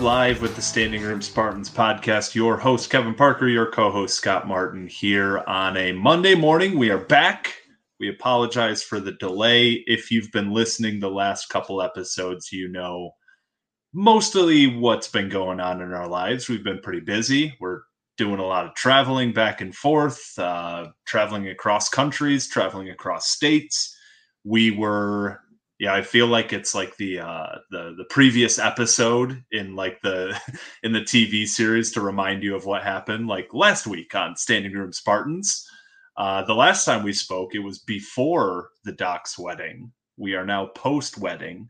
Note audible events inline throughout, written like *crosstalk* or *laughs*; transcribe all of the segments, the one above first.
Live with the Standing Room Spartans podcast. Your host, Kevin Parker, your co host, Scott Martin, here on a Monday morning. We are back. We apologize for the delay. If you've been listening the last couple episodes, you know mostly what's been going on in our lives. We've been pretty busy. We're doing a lot of traveling back and forth, uh, traveling across countries, traveling across states. We were yeah i feel like it's like the uh the the previous episode in like the *laughs* in the tv series to remind you of what happened like last week on standing room spartans. Uh the last time we spoke it was before the doc's wedding. We are now post wedding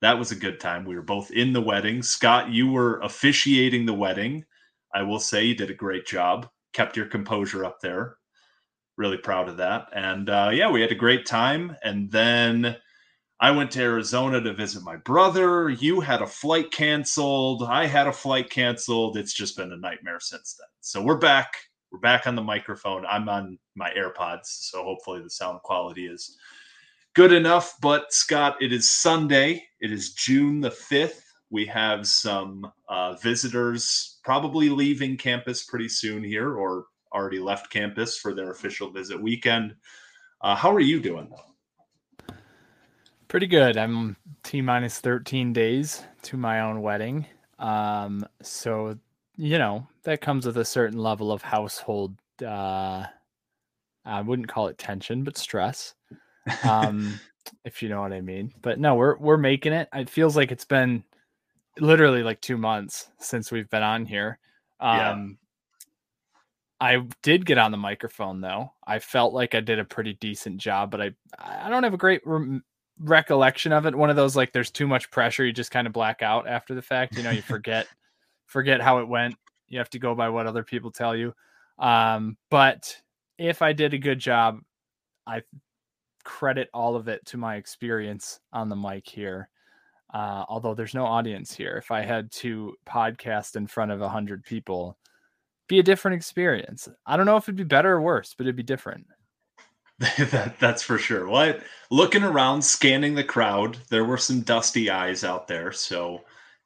that was a good time. We were both in the wedding. Scott you were officiating the wedding. I will say you did a great job. Kept your composure up there. Really proud of that. And uh yeah we had a great time. And then I went to Arizona to visit my brother. You had a flight canceled. I had a flight canceled. It's just been a nightmare since then. So we're back. We're back on the microphone. I'm on my AirPods, so hopefully the sound quality is good enough. But Scott, it is Sunday. It is June the 5th. We have some uh, visitors probably leaving campus pretty soon here or already left campus for their official visit weekend. Uh, how are you doing? Pretty good. I'm T minus 13 days to my own wedding. Um, so, you know, that comes with a certain level of household, uh, I wouldn't call it tension, but stress. Um, *laughs* if you know what I mean. But no, we're, we're making it. It feels like it's been literally like two months since we've been on here. Um, yeah. I did get on the microphone though. I felt like I did a pretty decent job, but I I don't have a great rem- recollection of it. One of those like there's too much pressure, you just kind of black out after the fact. You know, you forget *laughs* forget how it went. You have to go by what other people tell you. Um, but if I did a good job, I credit all of it to my experience on the mic here. Uh, although there's no audience here, if I had to podcast in front of a hundred people, be a different experience. I don't know if it'd be better or worse, but it'd be different. *laughs* that, that's for sure. What looking around, scanning the crowd, there were some dusty eyes out there. So,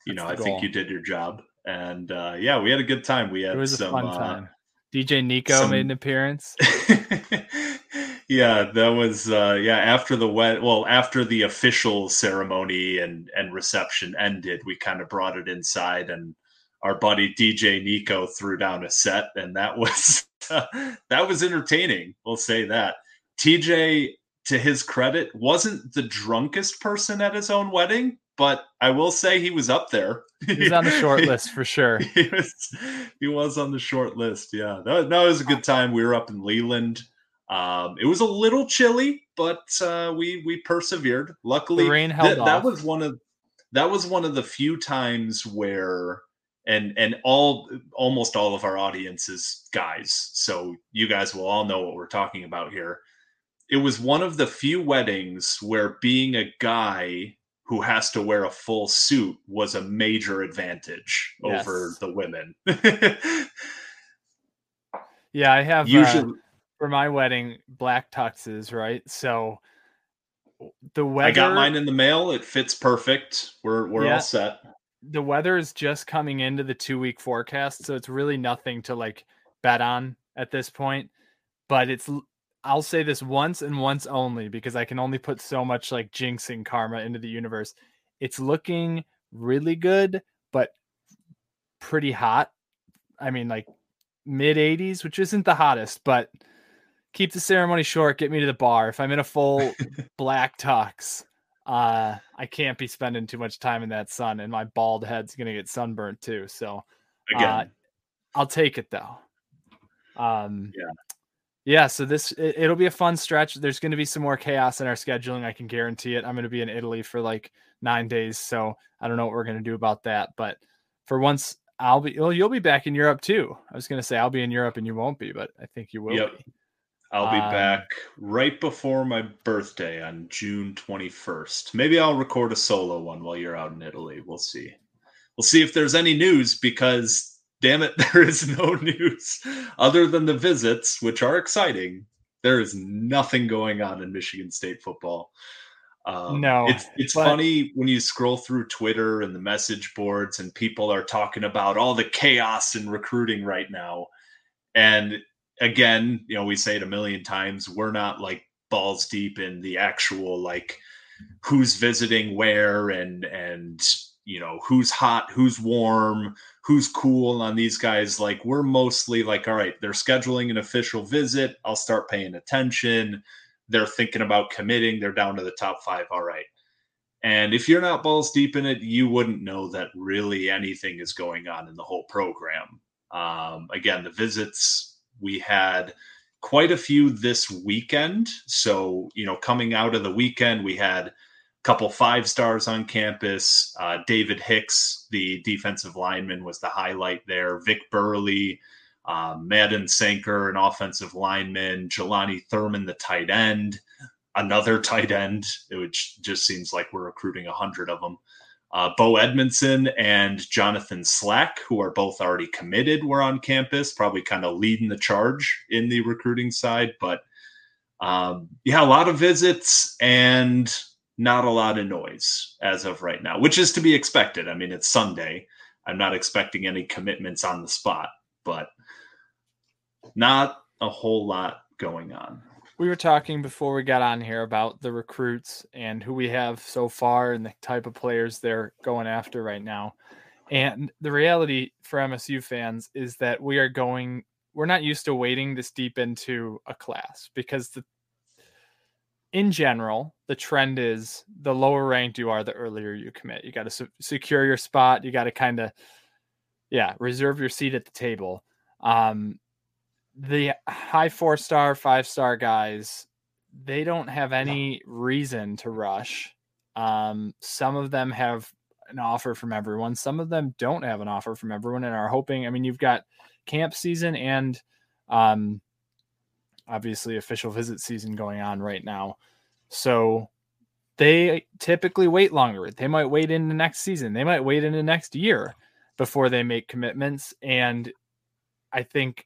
you that's know, I goal. think you did your job. And uh, yeah, we had a good time. We had it was some, a fun uh, time. DJ Nico some... made an appearance. *laughs* yeah, that was uh, yeah after the wet. Well, after the official ceremony and and reception ended, we kind of brought it inside and our buddy DJ Nico threw down a set, and that was *laughs* that was entertaining. We'll say that. TJ, to his credit, wasn't the drunkest person at his own wedding, but I will say he was up there. He's on the *laughs* short list for sure. *laughs* he, was, he was on the short list. Yeah, that, that was a good time. We were up in Leland. Um, it was a little chilly, but uh, we we persevered. Luckily, the rain held th- That was one of that was one of the few times where and and all almost all of our audience is guys, so you guys will all know what we're talking about here it was one of the few weddings where being a guy who has to wear a full suit was a major advantage yes. over the women. *laughs* yeah, I have uh, usually uh, for my wedding black tuxes, right? So the weather. I got mine in the mail. It fits perfect. We're we're yeah, all set. The weather is just coming into the two week forecast, so it's really nothing to like bet on at this point. But it's I'll say this once and once only because I can only put so much like jinxing karma into the universe. It's looking really good, but pretty hot. I mean, like mid 80s, which isn't the hottest, but keep the ceremony short. Get me to the bar. If I'm in a full *laughs* black tux, uh, I can't be spending too much time in that sun, and my bald head's gonna get sunburnt too. So, uh, again, I'll take it though. Um, yeah, yeah. So this it, will be a fun stretch. There's going to be some more chaos in our scheduling. I can guarantee it. I'm going to be in Italy for like nine days, so I don't know what we're going to do about that. But for once, I'll be. Well, you'll be back in Europe too. I was going to say I'll be in Europe and you won't be, but I think you will yep. be. I'll be um, back right before my birthday on June 21st. Maybe I'll record a solo one while you're out in Italy. We'll see. We'll see if there's any news because, damn it, *laughs* there is no news other than the visits, which are exciting. There is nothing going on in Michigan State football. Um, no, it's it's but... funny when you scroll through Twitter and the message boards, and people are talking about all the chaos in recruiting right now. And again, you know, we say it a million times, we're not like balls deep in the actual like who's visiting where and and you know who's hot who's warm who's cool on these guys like we're mostly like all right they're scheduling an official visit. I'll start paying attention. They're thinking about committing. They're down to the top five. All right. And if you're not balls deep in it you wouldn't know that really anything is going on in the whole program. Um, again the visits we had quite a few this weekend. So, you know, coming out of the weekend, we had couple five stars on campus. Uh, David Hicks, the defensive lineman, was the highlight there. Vic Burley, um, Madden Sanker, an offensive lineman. Jelani Thurman, the tight end. Another tight end, which just seems like we're recruiting a hundred of them. Uh, Bo Edmondson and Jonathan Slack, who are both already committed, were on campus, probably kind of leading the charge in the recruiting side. But um, yeah, a lot of visits and not a lot of noise as of right now, which is to be expected. I mean, it's Sunday. I'm not expecting any commitments on the spot, but not a whole lot going on we were talking before we got on here about the recruits and who we have so far and the type of players they're going after right now. And the reality for MSU fans is that we are going, we're not used to wading this deep into a class because the, in general, the trend is the lower ranked you are, the earlier you commit. You got to se- secure your spot. You got to kind of, yeah, reserve your seat at the table. Um, the high four star, five star guys, they don't have any reason to rush. Um, some of them have an offer from everyone. Some of them don't have an offer from everyone and are hoping. I mean, you've got camp season and um, obviously official visit season going on right now. So they typically wait longer. They might wait into next season. They might wait into next year before they make commitments. And I think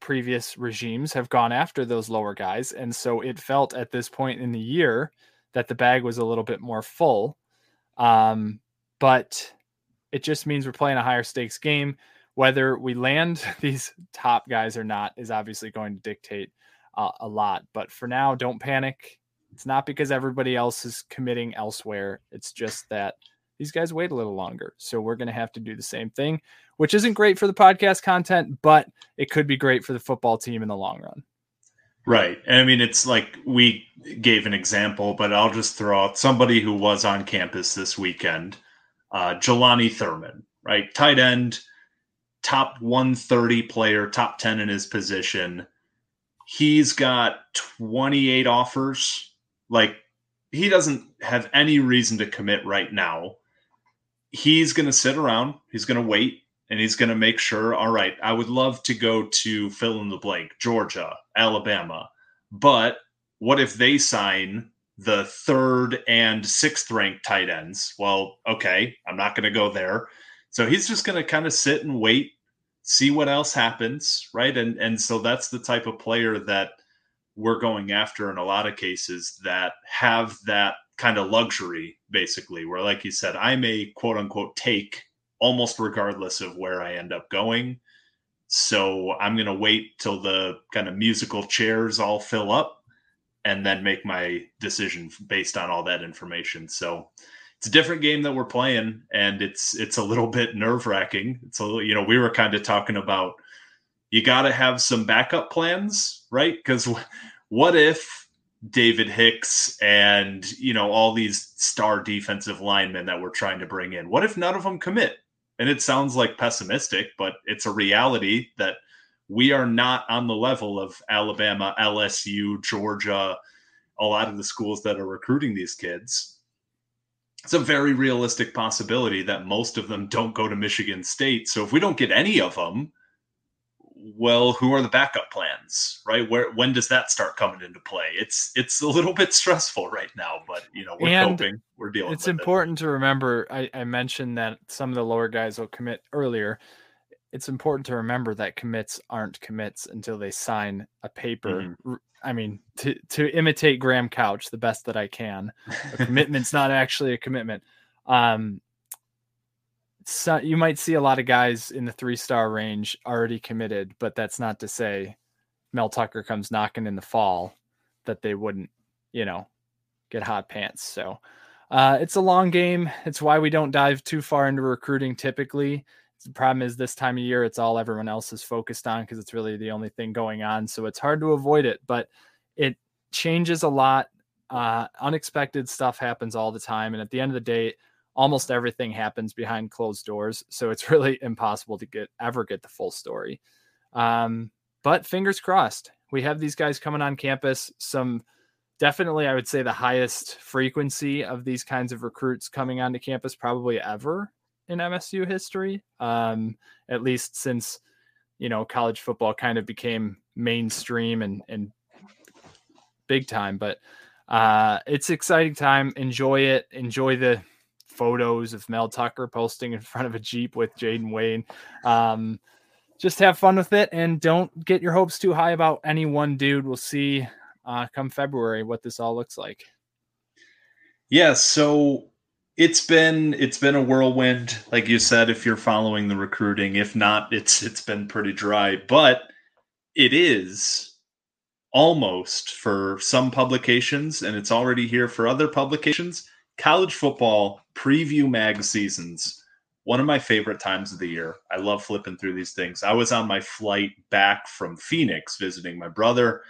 previous regimes have gone after those lower guys. And so it felt at this point in the year that the bag was a little bit more full. Um, but it just means we're playing a higher stakes game. Whether we land *laughs* these top guys or not is obviously going to dictate a lot. But for now, don't panic. It's not because everybody else is committing elsewhere. It's just that these guys wait a little longer. So we're going to have to do the same thing, which isn't great for the podcast content, but it could be great for the football team in the long run. Right. And I mean, it's like we gave an example, but I'll just throw out somebody who was on campus this weekend, uh, Jelani Thurman, right? Tight end, top 130 player, top 10 in his position. He's got 28 offers. Like, he doesn't have any reason to commit right now he's going to sit around, he's going to wait, and he's going to make sure, all right, I would love to go to fill in the blank, Georgia, Alabama. But what if they sign the third and sixth ranked tight ends? Well, okay, I'm not going to go there. So he's just going to kind of sit and wait, see what else happens, right? And and so that's the type of player that we're going after in a lot of cases that have that kind of luxury, basically, where, like you said, I may quote unquote take almost regardless of where I end up going. So I'm going to wait till the kind of musical chairs all fill up and then make my decision based on all that information. So it's a different game that we're playing and it's it's a little bit nerve wracking. Little, you know, we were kind of talking about you got to have some backup plans, right? Because what if David Hicks and you know all these star defensive linemen that we're trying to bring in? What if none of them commit? And it sounds like pessimistic, but it's a reality that we are not on the level of Alabama, LSU, Georgia, a lot of the schools that are recruiting these kids. It's a very realistic possibility that most of them don't go to Michigan State. So if we don't get any of them, well, who are the backup plans, right? Where when does that start coming into play? It's it's a little bit stressful right now, but you know we're and coping, we're dealing. It's important it. to remember. I, I mentioned that some of the lower guys will commit earlier. It's important to remember that commits aren't commits until they sign a paper. Mm-hmm. I mean, to to imitate Graham Couch the best that I can, a commitment's not actually a commitment. Um, so you might see a lot of guys in the three star range already committed, but that's not to say Mel Tucker comes knocking in the fall that they wouldn't, you know, get hot pants. So uh, it's a long game. It's why we don't dive too far into recruiting typically. The problem is this time of year, it's all everyone else is focused on because it's really the only thing going on. So it's hard to avoid it, but it changes a lot. Uh, unexpected stuff happens all the time. And at the end of the day, almost everything happens behind closed doors so it's *laughs* really impossible to get ever get the full story um, but fingers crossed we have these guys coming on campus some definitely i would say the highest frequency of these kinds of recruits coming onto campus probably ever in msu history um, at least since you know college football kind of became mainstream and and big time but uh, it's exciting time enjoy it enjoy the photos of Mel Tucker posting in *laughs* front of a Jeep with Jaden Wayne. Um, just have fun with it and don't get your hopes too high about any one dude. We'll see uh, come February what this all looks like. Yeah, so it's been it's been a whirlwind, like you said. If you're following the recruiting, if not, it's it's been pretty dry. But it is almost for some publications, and it's already here for other publications college football preview mag seasons one of my favorite times of the year i love flipping through these things i was on my flight back from phoenix visiting my brother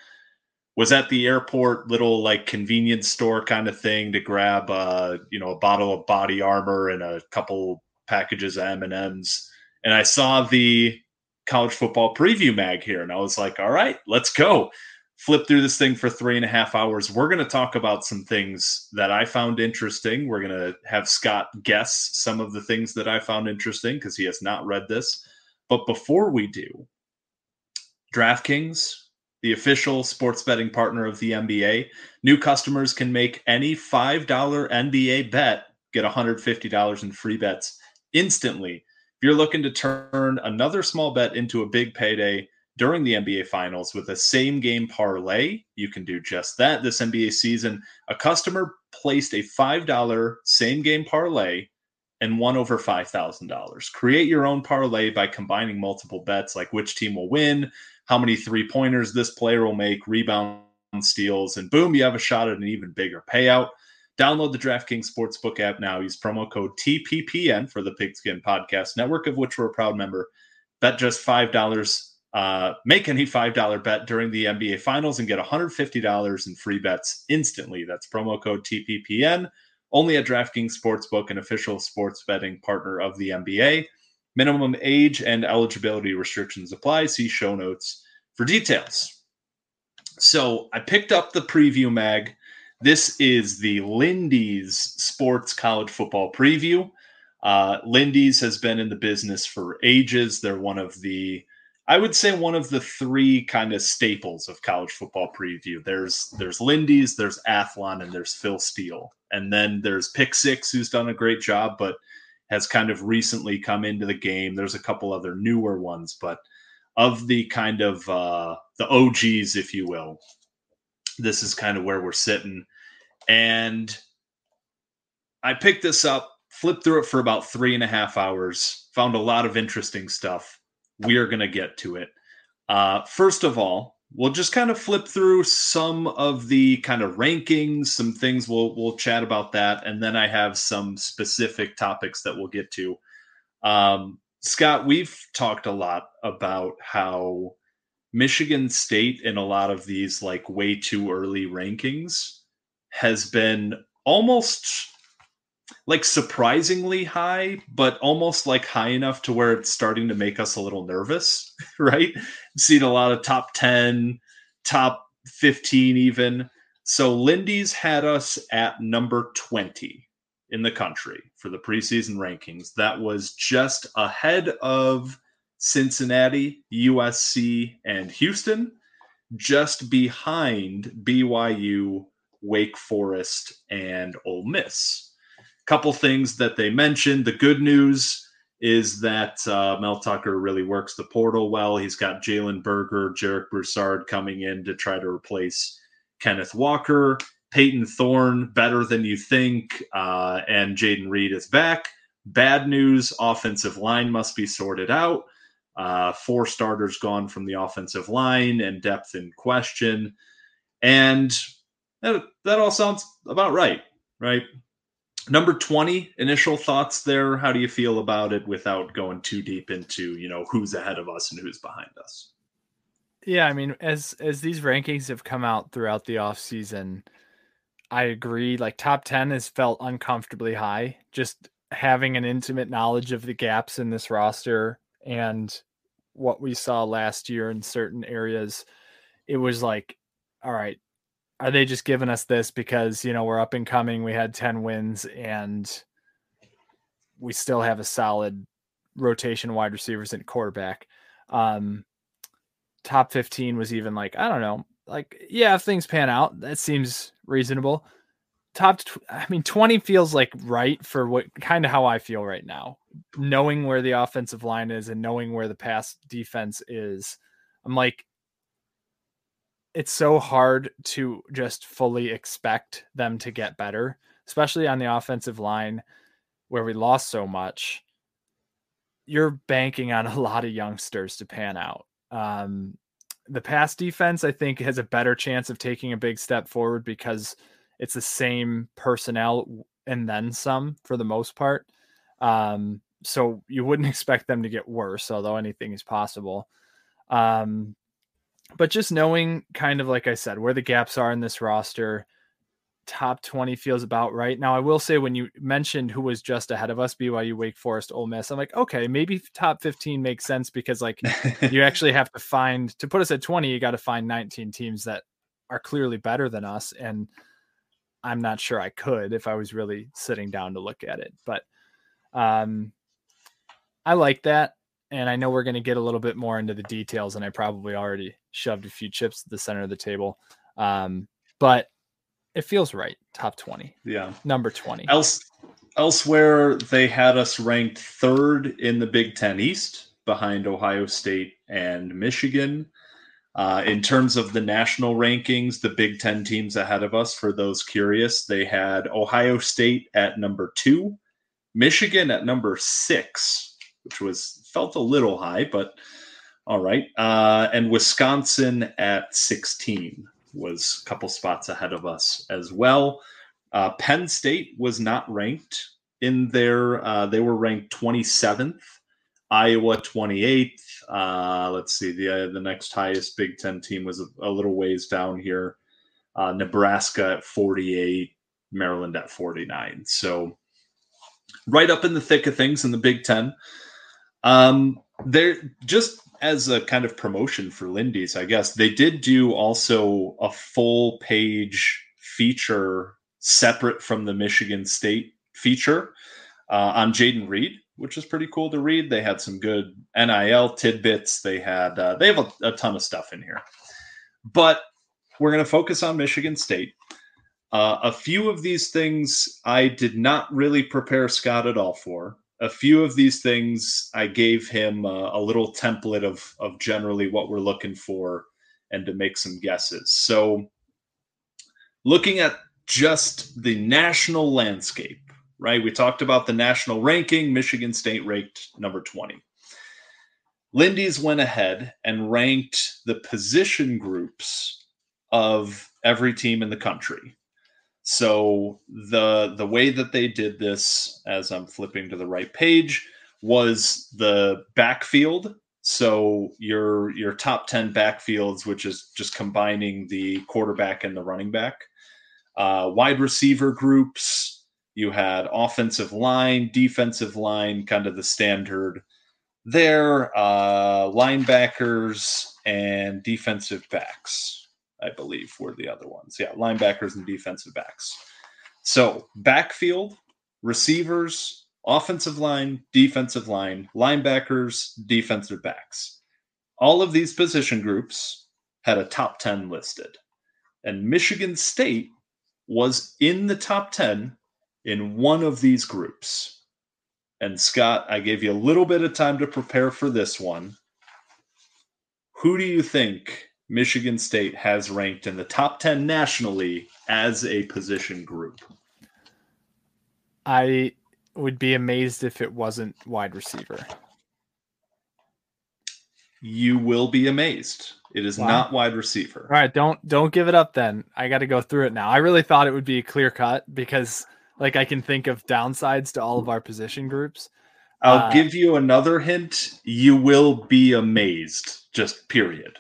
was at the airport little like convenience store kind of thing to grab uh you know a bottle of body armor and a couple packages of m&ms and i saw the college football preview mag here and i was like all right let's go flip through this thing for three and a half hours. We're going to talk about some things that I found interesting. We're going to have Scott guess some of the things that I found interesting because he has not read this. But before we do, DraftKings, the official sports betting partner of the NBA, new customers can make any $5 NBA bet, get $150 in free bets instantly. If you're looking to turn another small bet into a big payday, during the NBA Finals with a same game parlay. You can do just that this NBA season. A customer placed a $5 same game parlay and won over $5,000. Create your own parlay by combining multiple bets like which team will win, how many three pointers this player will make, rebound steals, and boom, you have a shot at an even bigger payout. Download the DraftKings Sportsbook app now. Use promo code TPPN for the Pigskin Podcast Network, of which we're a proud member. Bet just $5 uh, make any $5 bet during the NBA Finals and get $150 in free bets instantly. That's promo code TPPN, only at DraftKings Sportsbook, an official sports betting partner of the NBA. Minimum age and eligibility restrictions apply. See show notes for details. So I picked up the preview mag. This is the Lindy's Sports College Football Preview. Uh, Lindy's has been in the business for ages. They're one of the I would say one of the three kind of staples of college football preview. There's there's Lindy's, there's Athlon, and there's Phil Steele. And then there's Pick Six, who's done a great job, but has kind of recently come into the game. There's a couple other newer ones, but of the kind of uh, the OGs, if you will, this is kind of where we're sitting. And I picked this up, flipped through it for about three and a half hours, found a lot of interesting stuff. We are going to get to it. Uh, first of all, we'll just kind of flip through some of the kind of rankings, some things we'll we'll chat about that, and then I have some specific topics that we'll get to. Um, Scott, we've talked a lot about how Michigan State in a lot of these like way too early rankings has been almost like surprisingly high, but almost like high enough to where it's starting to make us a little nervous, *laughs* right? Seen a lot of top 10, top 15 even. So Lindy's had us at number 20 in the country for the preseason rankings. That was just ahead of Cincinnati, USC, and Houston, just behind BYU, Wake Forest, and Ole Miss. Couple things that they mentioned. The good news is that uh, Mel Tucker really works the portal well. He's got Jalen Berger, Jarek Broussard coming in to try to replace Kenneth Walker. Payton Thorne, better than you think, uh, and Jayden Reed is back. Bad news offensive line must be sorted out. Uh, four starters gone from the offensive line and depth in question. And that, that all sounds about right, right? Number 20, initial thoughts there. How do you feel about it without going too deep into, you know, who's ahead of us and who's behind us? Yeah, I mean, as as these rankings have come out throughout the off season, I agree. Like top 10 has felt uncomfortably high. Just having an intimate knowledge of the gaps in this roster and what we saw last year in certain areas, it was like, all right, are they just giving us this because, you know, we're up and coming, we had 10 wins and we still have a solid rotation wide receivers and quarterback. Um top 15 was even like, I don't know, like yeah, if things pan out, that seems reasonable. Top, I mean, 20 feels like right for what kind of how I feel right now. Knowing where the offensive line is and knowing where the pass defense is, I'm like, it's so hard to just fully expect them to get better, especially on the offensive line where we lost so much. You're banking on a *laughs* lot of youngsters to pan out. Um, the pass defense, I think, has a better chance of taking a big step forward because it's the same personnel and then some for the most part. Um, so you wouldn't *laughs* expect them to get worse, although anything is possible. Um, but just knowing, kind of like I said, where the gaps are in this roster, top 20 feels about right. Now, I will say when you mentioned who was just ahead of us, BYU, Wake Forest, Ole Miss, I'm like, okay, maybe top 15 makes sense because like *laughs* you actually have to find to put us at 20, you got to find 19 teams that are clearly better than us. And I'm not sure I could if I was really sitting down to look at it. But um I like that. And I know we're going to get a little bit more into the details, and I probably already shoved a few chips to the center of the table. Um, but it feels right. Top 20. Yeah. Number 20. Else, elsewhere, they had us ranked third in the Big Ten East behind Ohio State and Michigan. Uh, in terms of the national rankings, the Big Ten teams ahead of us, for those curious, they had Ohio State at number two, Michigan at number six, which was felt a little high, but all right, uh, and Wisconsin at 16 was a couple spots ahead of us as well. Uh, Penn State was not ranked in their, uh, they were ranked 27th, Iowa 28th. Uh, let's see, the, uh, the next highest Big Ten team was a, a little ways down here. Uh, Nebraska at 48, Maryland at 49. So right up in the thick of things in the Big Ten. Um, they're just as a kind of promotion for Lindy's, I guess, they did do also a full page feature separate from the Michigan State feature uh, on Jayden Reed, which is pretty cool to read. They had some good NIL tidbits. They had uh, they have a, a ton of stuff in here, but we're going to focus on Michigan State. Uh, a few of these things I did not really prepare Scott at all for a few of these things I gave him a, a little template of of generally what we're looking for and to make some guesses. So looking at just the national landscape, right? We talked about the national ranking. Michigan State ranked number 20. Lindy's went ahead and ranked the position groups of every team in the country. So the the way that they did this, as I'm flipping to the right page, was the backfield. So your your top ten backfields, which is just combining the quarterback and the running back, uh, wide receiver groups. You had offensive line, defensive line, kind of the standard there. Uh, linebackers and defensive backs. I believe, were the other ones. Yeah, linebackers and defensive backs. So, backfield, receivers, offensive line, defensive line, linebackers, defensive backs. All of these position groups had a top 10 listed. And Michigan State was in the top 10 in one of these groups. And Scott, I gave you a little bit of time to prepare for this one. Who do you think Michigan State has ranked in the top 10 nationally as a position group. I would be amazed if it wasn't wide receiver. You will be amazed. It is wow. not wide receiver. All right, don't don't give it up then. I got to go through it now. I really thought it would be a clear cut because like I can think of downsides to all of our position groups. I'll uh, give you another hint. You will be amazed. Just period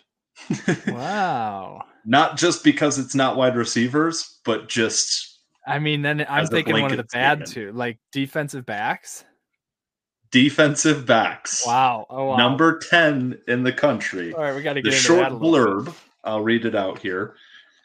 *laughs* wow. Not just because it's not wide receivers, but just. I mean, then I'm thinking one of the bad statement. two, like defensive backs. Defensive backs. Wow. Oh, wow. Number 10 in the country. All right, we got to get the short blurb. I'll read it out here.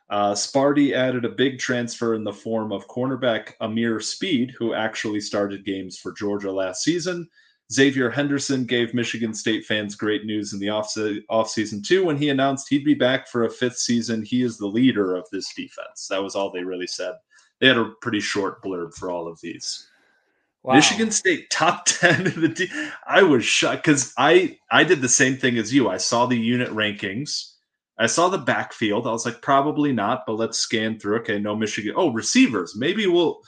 Uh, Sparty added a big transfer in the form of cornerback Ameer Speed, who actually started games for Georgia last season. Xavier Henderson gave Michigan State fans great news in the off offseason, too, when he announced he'd be back for a fifth season. He is the leader of this defense. That was all they really said. They had a pretty short blurb for all of these. Wow. Michigan State top *laughs* 10 in the D- I was shocked because I I did the same thing as you. I saw the unit rankings. I saw the backfield. I was like, probably not, but let's scan through. Okay, no Michigan. Oh, receivers. Maybe we'll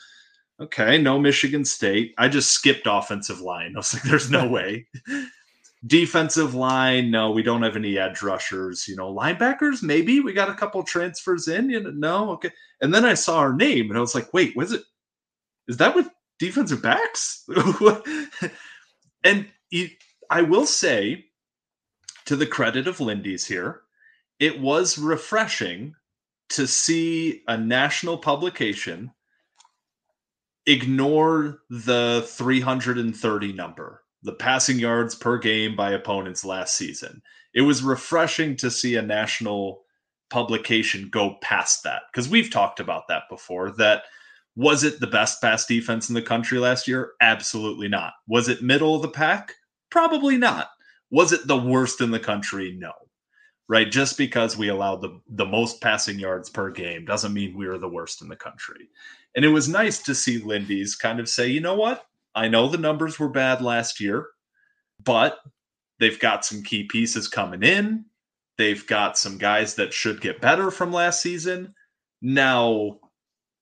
Okay, no Michigan State. I just skipped offensive line. *laughs* I was like, there's no way. Defensive line, no, we don't have any edge rushers. You know, linebackers, maybe we got a couple transfers in. You know, no, okay. And then I saw our name and I was like, wait, was it? Is that with defensive backs? *laughs* and I will say, to the credit of Lindy's here, it was refreshing to see a national publication ignore the 330 number, the passing yards per game by opponents last season. It was refreshing to see a national publication go past that because we've talked about that before. That was it the best pass defense in the country last year? Absolutely not. Was it middle of the pack? Probably not. Was it the worst in the country? No. Right? Just because we allowed the, the most passing yards per game doesn't mean we were the worst in the country. And it was nice to see Lindy's kind of say, you know what? I know the numbers were bad last year, but they've got some key pieces coming in. They've got some guys that should get better from last season. Now,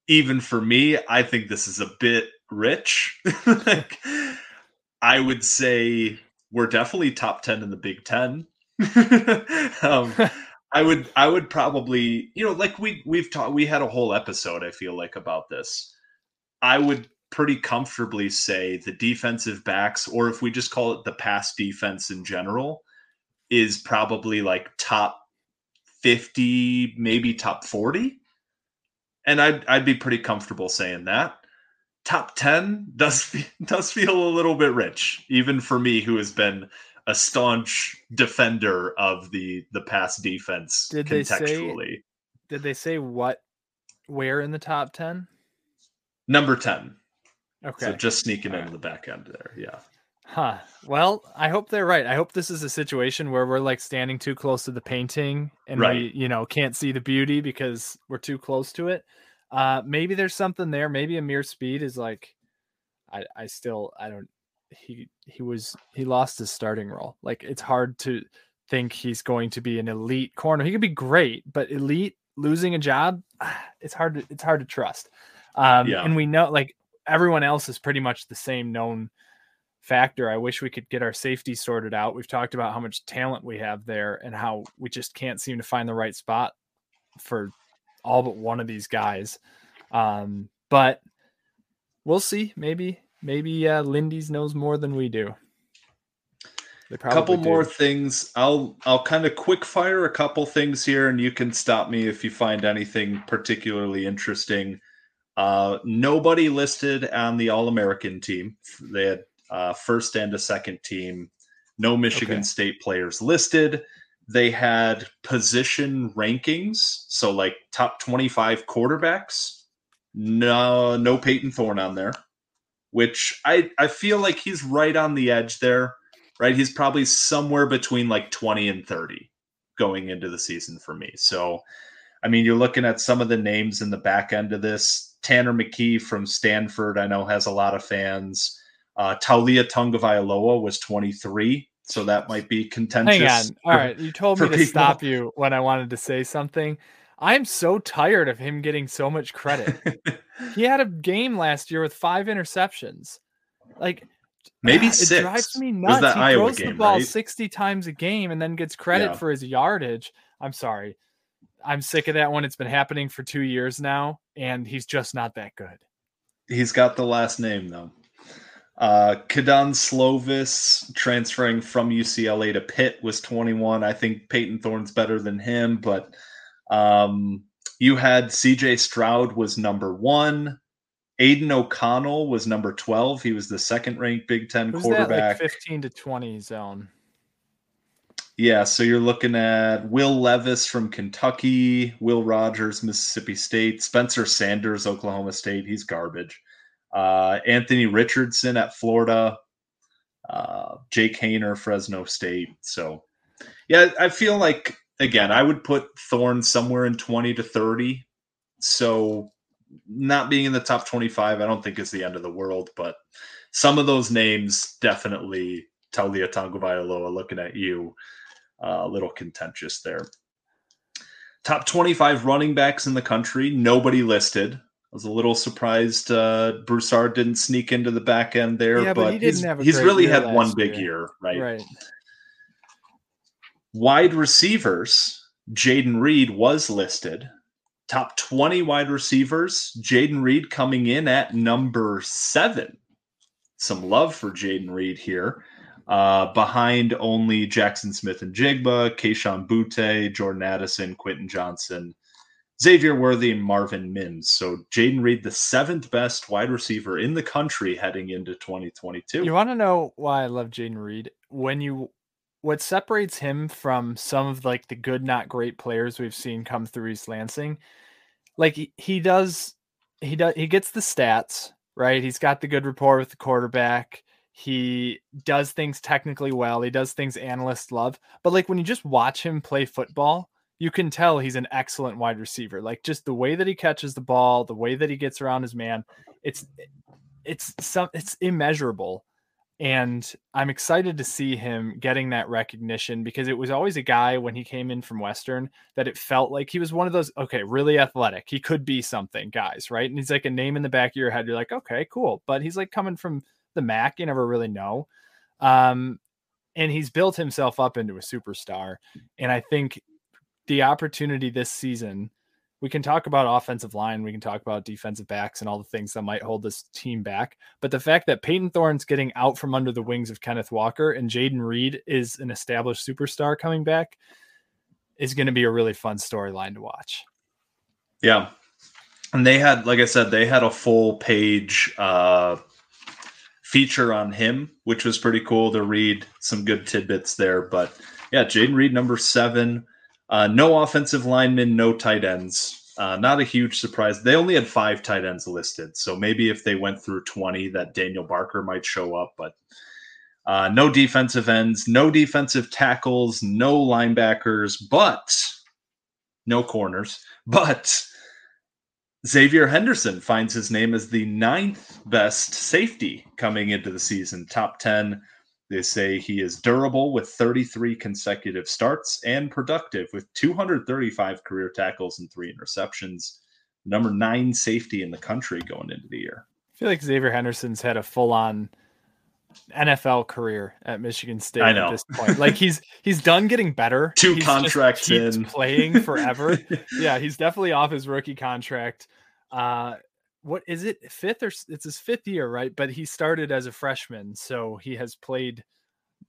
even for me, I think this is a bit rich. *laughs* like, I would say we're definitely top 10 in the Big Ten. *laughs* um, I would I would probably you know like we we've talked we had a whole episode I feel like about this. I would pretty comfortably say the defensive backs or if we just call it the pass defense in general is probably like top 50 maybe top 40 and I'd I'd be pretty comfortable saying that. Top 10 does *laughs* does feel a little bit rich even for me who has been a staunch defender of the the pass defense did contextually. They say, did they say what where in the top 10? Number 10. Okay. So just sneaking All into right. the back end there. Yeah. Huh. Well, I hope they're right. I hope this is a situation where we're like standing too close to the painting and right. we, you know, can't see the beauty because we're too close to it. Uh maybe there's something there. Maybe Ameer Speed is like I I still I don't he he was he lost his starting role. Like it's hard to think he's going to be an elite corner. He could be great, but elite losing a job, *sighs* it's hard to it's hard to trust. Um, yeah. and we know like everyone else is pretty much the same known factor. I wish we could get our safety sorted out. We've talked about how much talent we have there and how we just can't seem to find the right spot for all but one of these guys. Um, but we'll see. Maybe maybe uh, Lindy's knows more than we do. A couple do. more things. I'll I'll kind of quick fire a couple things here, and you can stop me if you find anything particularly interesting. Uh, nobody listed on the All American team. They had uh, first and a second team. No Michigan okay. State players listed. They had position rankings, so like top twenty-five quarterbacks. No, no Payton Thorne on there, which I I feel like he's right on the edge there right? He's probably somewhere between like 20 and 30 going into the season for me. So, I mean, you're looking at some of the names in the back end of this. Tanner McKee from Stanford, I know, has a lot of fans. Uh, Taulia Tagovailoa was 23, so that might be contentious. Hang on. All right, you told me to people. stop you when I wanted to say something. I'm so tired of him getting so much credit. *laughs* he had a game last year with five interceptions. Like Maybe six. It drives me nuts. he Iowa throws game, the ball right? 60 times a game and then gets credit yeah. for his yardage. I'm sorry. I'm sick of that one. It's been happening for two years now, and he's just not that good. He's got the last name, though. Uh, Kedon Slovis transferring from UCLA to Pitt was 21. I think Payton Thorne's better than him, but um, you had CJ Stroud was number one. Aidan O'Connell was number 12. He was the second ranked Big Ten Who's quarterback. That, like 15 to 20 zone. Yeah, so you're looking at Will Levis from Kentucky, Will Rogers, Mississippi State, Spencer Sanders, Oklahoma State. He's garbage. Uh, Anthony Richardson at Florida, uh, Jake Haener, Fresno State. So, yeah, I feel like, again, I would put Thorne somewhere in 20 to 30. So not being in the top 25, I don't think is the end of the world, but some of those names definitely Taulia Tagovailoa looking at you uh, a little contentious there. Top 25 running backs in the country, nobody listed. I was a little surprised uh, Broussard didn't sneak into the back end there, yeah, but, but he he's, he's really had one big year, year right? Right. Wide receivers, Jayden Reed was listed top 20 wide receivers. Jayden Reed coming in at number seven. Some love for Jayden Reed here. Uh, behind only Jaxon Smith-Njigba, Kayshon Boutte, Jordan Addison, Quentin Johnston, Xavier Worthy, and Marvin Mims. So Jayden Reed, the seventh best wide receiver in the country heading into 2022. You want to know why I love Jaden Reed? When you what separates him from some of like the good, not great players we've seen come through East Lansing, like he, he does, he does, he gets the stats right. He's got the good rapport with the quarterback. He does things technically well. He does things analysts love. But like when you just watch him play football, you can tell he's an excellent wide receiver. Like just the way that he catches the ball, the way that he gets around his man, it's it's some it's immeasurable and I'm excited to see him getting that recognition because it was always a guy when he came in from Western that it felt like he was one of those, okay, really athletic. He could be something, guys, right? And he's like a name in the back of your head. You're like, okay, cool. But he's like coming from the MAC. You never really know. Um, and he's built himself up into a superstar. And I think the opportunity this season we can talk about offensive line, we can talk about defensive backs and all the things that might hold this team back. But the fact that Payton Thorne's getting out from under the wings of Kenneth Walker and Jayden Reed is an established superstar coming back is going to be a really fun storyline to watch. Yeah. And they had, like I said, they had a full page uh, feature on him, which was pretty cool to read some good tidbits there. But yeah, Jayden Reed, number seven uh, no offensive linemen, no tight ends. Uh, not a huge surprise. They only had five tight ends listed, so maybe if they went through twenty, that Daniel Barker might show up. But uh, no defensive ends, no defensive tackles, no linebackers, but no corners. But Xavier Henderson finds his name as the ninth best safety coming into the season, top ten They say he is durable with 33 consecutive starts and productive with 235 career tackles and three interceptions. Number nine safety in the country going into the year. I feel like Xavier Henderson's had a full on NFL career at Michigan State I know. at this point. Like he's *laughs* he's done getting better. Two he's contracts in playing forever. *laughs* yeah, he's definitely off his rookie contract. Uh what is it fifth or it's his fifth year, right? But he started as a freshman, so he has played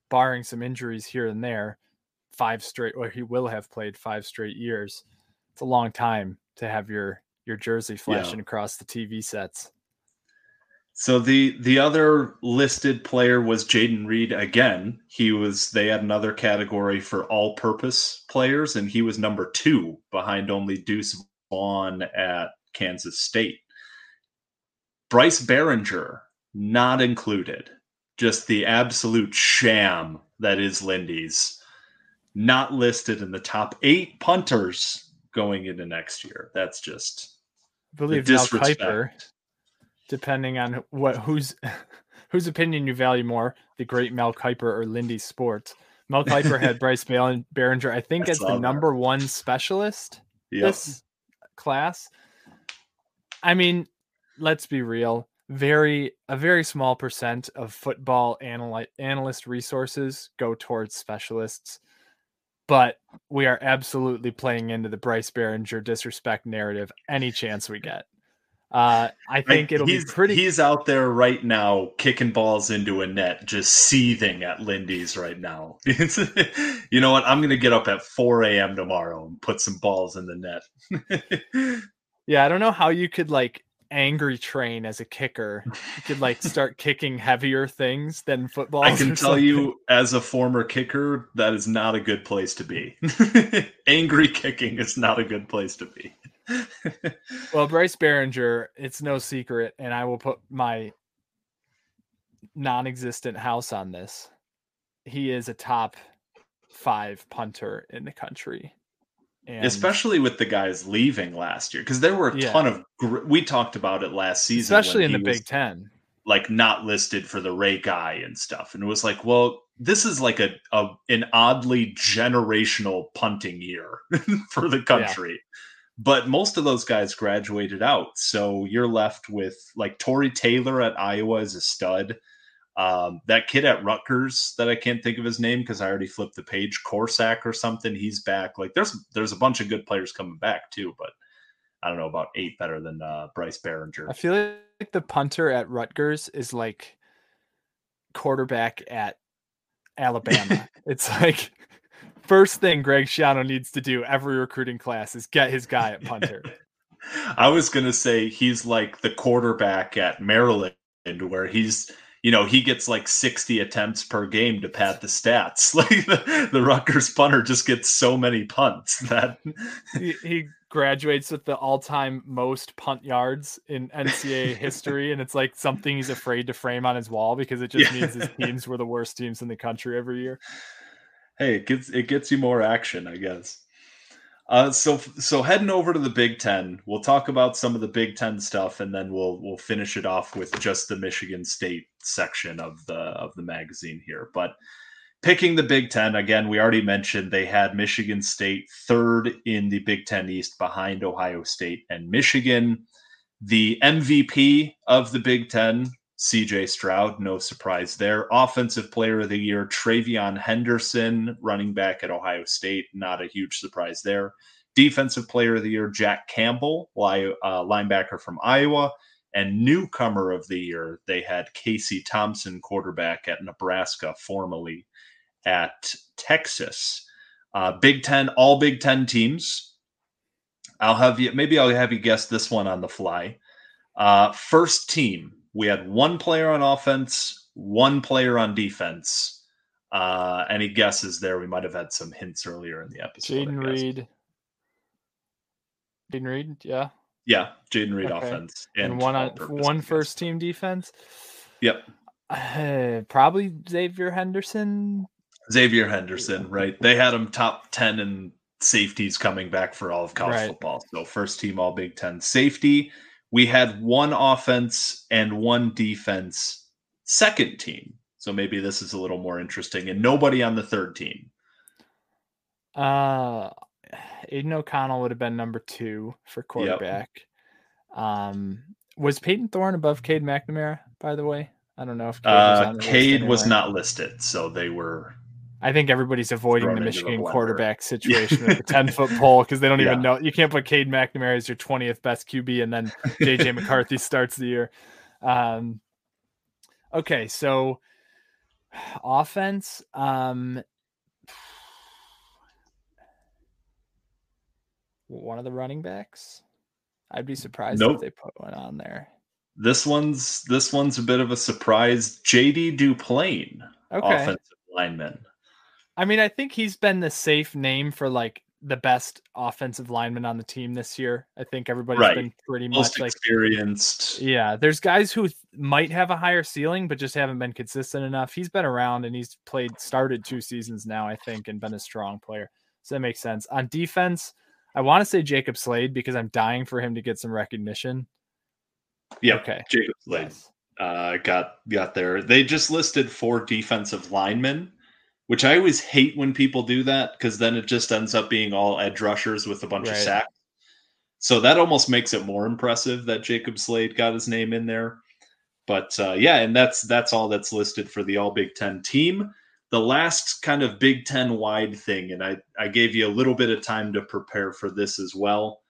barring some injuries here and there, five straight or he will have played five straight years. It's a long time to have your your jersey flashing yeah. across the TV sets. So the the other listed player was Jayden Reed again. He was they had another category for all-purpose players, and he was number two behind only Deuce Vaughn at Kansas State. Bryce Baringer not included. Just the absolute sham that is Lindy's. Not listed in the top eight punters going into next year. That's just I believe Mel Kiper depending on what whose *laughs* whose opinion you value more, the great Mel Kiper or Lindy Sports. Mel Kiper had *laughs* Bryce Baringer, I think, as the number that. one specialist yep. this class. I mean, let's be real. Very a very small percent of football analy- analyst resources go towards specialists, but we are absolutely playing into the Bryce Baringer disrespect narrative any chance we get. Uh, I think it'll he's, be pretty. He's out there right now, kicking balls into a net, just seething at Lindy's right now. *laughs* you know what? I'm going to get up at 4 a.m. tomorrow and put some balls in the net. *laughs* yeah, I don't know how you could like angry train as a kicker. You *laughs* could like start kicking heavier things than football. I can tell something. you, as a former kicker, that is not a good place to be. *laughs* angry kicking is not a good place to be. *laughs* well, Bryce Baringer, it's no secret, and I will put my non-existent house on this. He is a top five punter in the country. And especially with the guys leaving last year, because there were a yeah. ton of gr- we talked about it last season, especially in the Big Ten, like not listed for the Ray Guy and stuff, and it was like, well, this is like a, a an oddly generational punting year *laughs* for the country. Yeah but most of those guys graduated out. So you're left with like Tory Taylor at Iowa is a stud. Um, that kid at Rutgers that I can't think of his name because I already flipped the page, Korsak or something. He's back. Like there's there's a bunch of good players coming back too, but I don't know about eight better than uh, Bryce Baringer. I feel like the punter at Rutgers is like quarterback at Alabama. *laughs* it's like first thing Greg Schiano needs to do every recruiting class is get his guy at punter. *laughs* I was gonna say he's like the quarterback at Maryland, where he's you know he gets like 60 attempts per game to pad the stats. *laughs* Like the, the Rutgers punter just gets so many punts that *laughs* he, he graduates with the all-time most punt yards in NCAA *laughs* history, and it's like something he's afraid to frame on his wall because it just yeah. means his teams were the worst teams in the country every year hey, it gets it gets you more action, I guess. Uh, so so heading over to the Big Ten, we'll talk about some of the Big Ten stuff, and then we'll we'll finish it off with just the Michigan State section of the of the magazine here. But picking the Big Ten again, we already mentioned they had Michigan State third in the Big Ten East behind Ohio State and Michigan. The MVP of the Big Ten CJ Stroud, no surprise there. Offensive player of the year, TreVeyon Henderson, running back at Ohio State, not a huge surprise there. Defensive player of the year, Jack Campbell, uh, linebacker from Iowa. And newcomer of the year, they had Casey Thompson, quarterback at Nebraska, formerly at Texas. Uh, Big Ten, all Big Ten teams. I'll have you, maybe I'll have you guess this one on the fly. Uh, first team we had one player on offense, one player on defense. Uh, any guesses there? We might have had some hints earlier in the episode. Jayden Reed. Jayden Reed, yeah. Yeah, Jayden Reed okay. offense and, and one on one first team defense. Yep. Uh, probably Xavier Henderson. Xavier Henderson, right? They had him top ten in safeties coming back for all of college right. football. So first team All Big Ten safety we had one offense and one defense second team So maybe this is a little more interesting. And nobody on the third team. Uh, Aidan O'Connell would have been number two for quarterback. Yep. Um, was Payton Thorne above Cade McNamara? By the way, I don't know if Cade uh, was, Cade was not listed, so they were. I think everybody's avoiding the Michigan the quarterback *laughs* situation with the ten foot pole because they don't yeah. even know. You can't put Cade McNamara as your twentieth best QB, and then JJ *laughs* McCarthy starts the year. Um, okay, so offense. Um, one of the running backs. I'd be surprised nope. if they put one on there. This one's this one's a bit of a surprise. JD Duplain, okay. offensive lineman. I mean, I think he's been the safe name for like the best offensive lineman on the team this year. I think everybody's right. been pretty Most much experienced. like Yeah, there's guys who might have a higher ceiling but just haven't been consistent enough. He's been around and he's played started two seasons now, I think, and been a strong player. So that makes sense. On defense, I want to say Jacob Slade because I'm dying for him to get some recognition. Yeah. Okay. Jacob Slade yes. uh, got got there. They just listed four defensive linemen, which I always hate when people do that because then it just ends up being all edge rushers with a bunch right. of sacks. So that almost makes it more impressive that Jacob Slade got his name in there. But uh, yeah, and that's that's all that's listed for the All Big Ten team the last kind of Big Ten wide thing, and I, I gave you a little bit of time to prepare for this as well.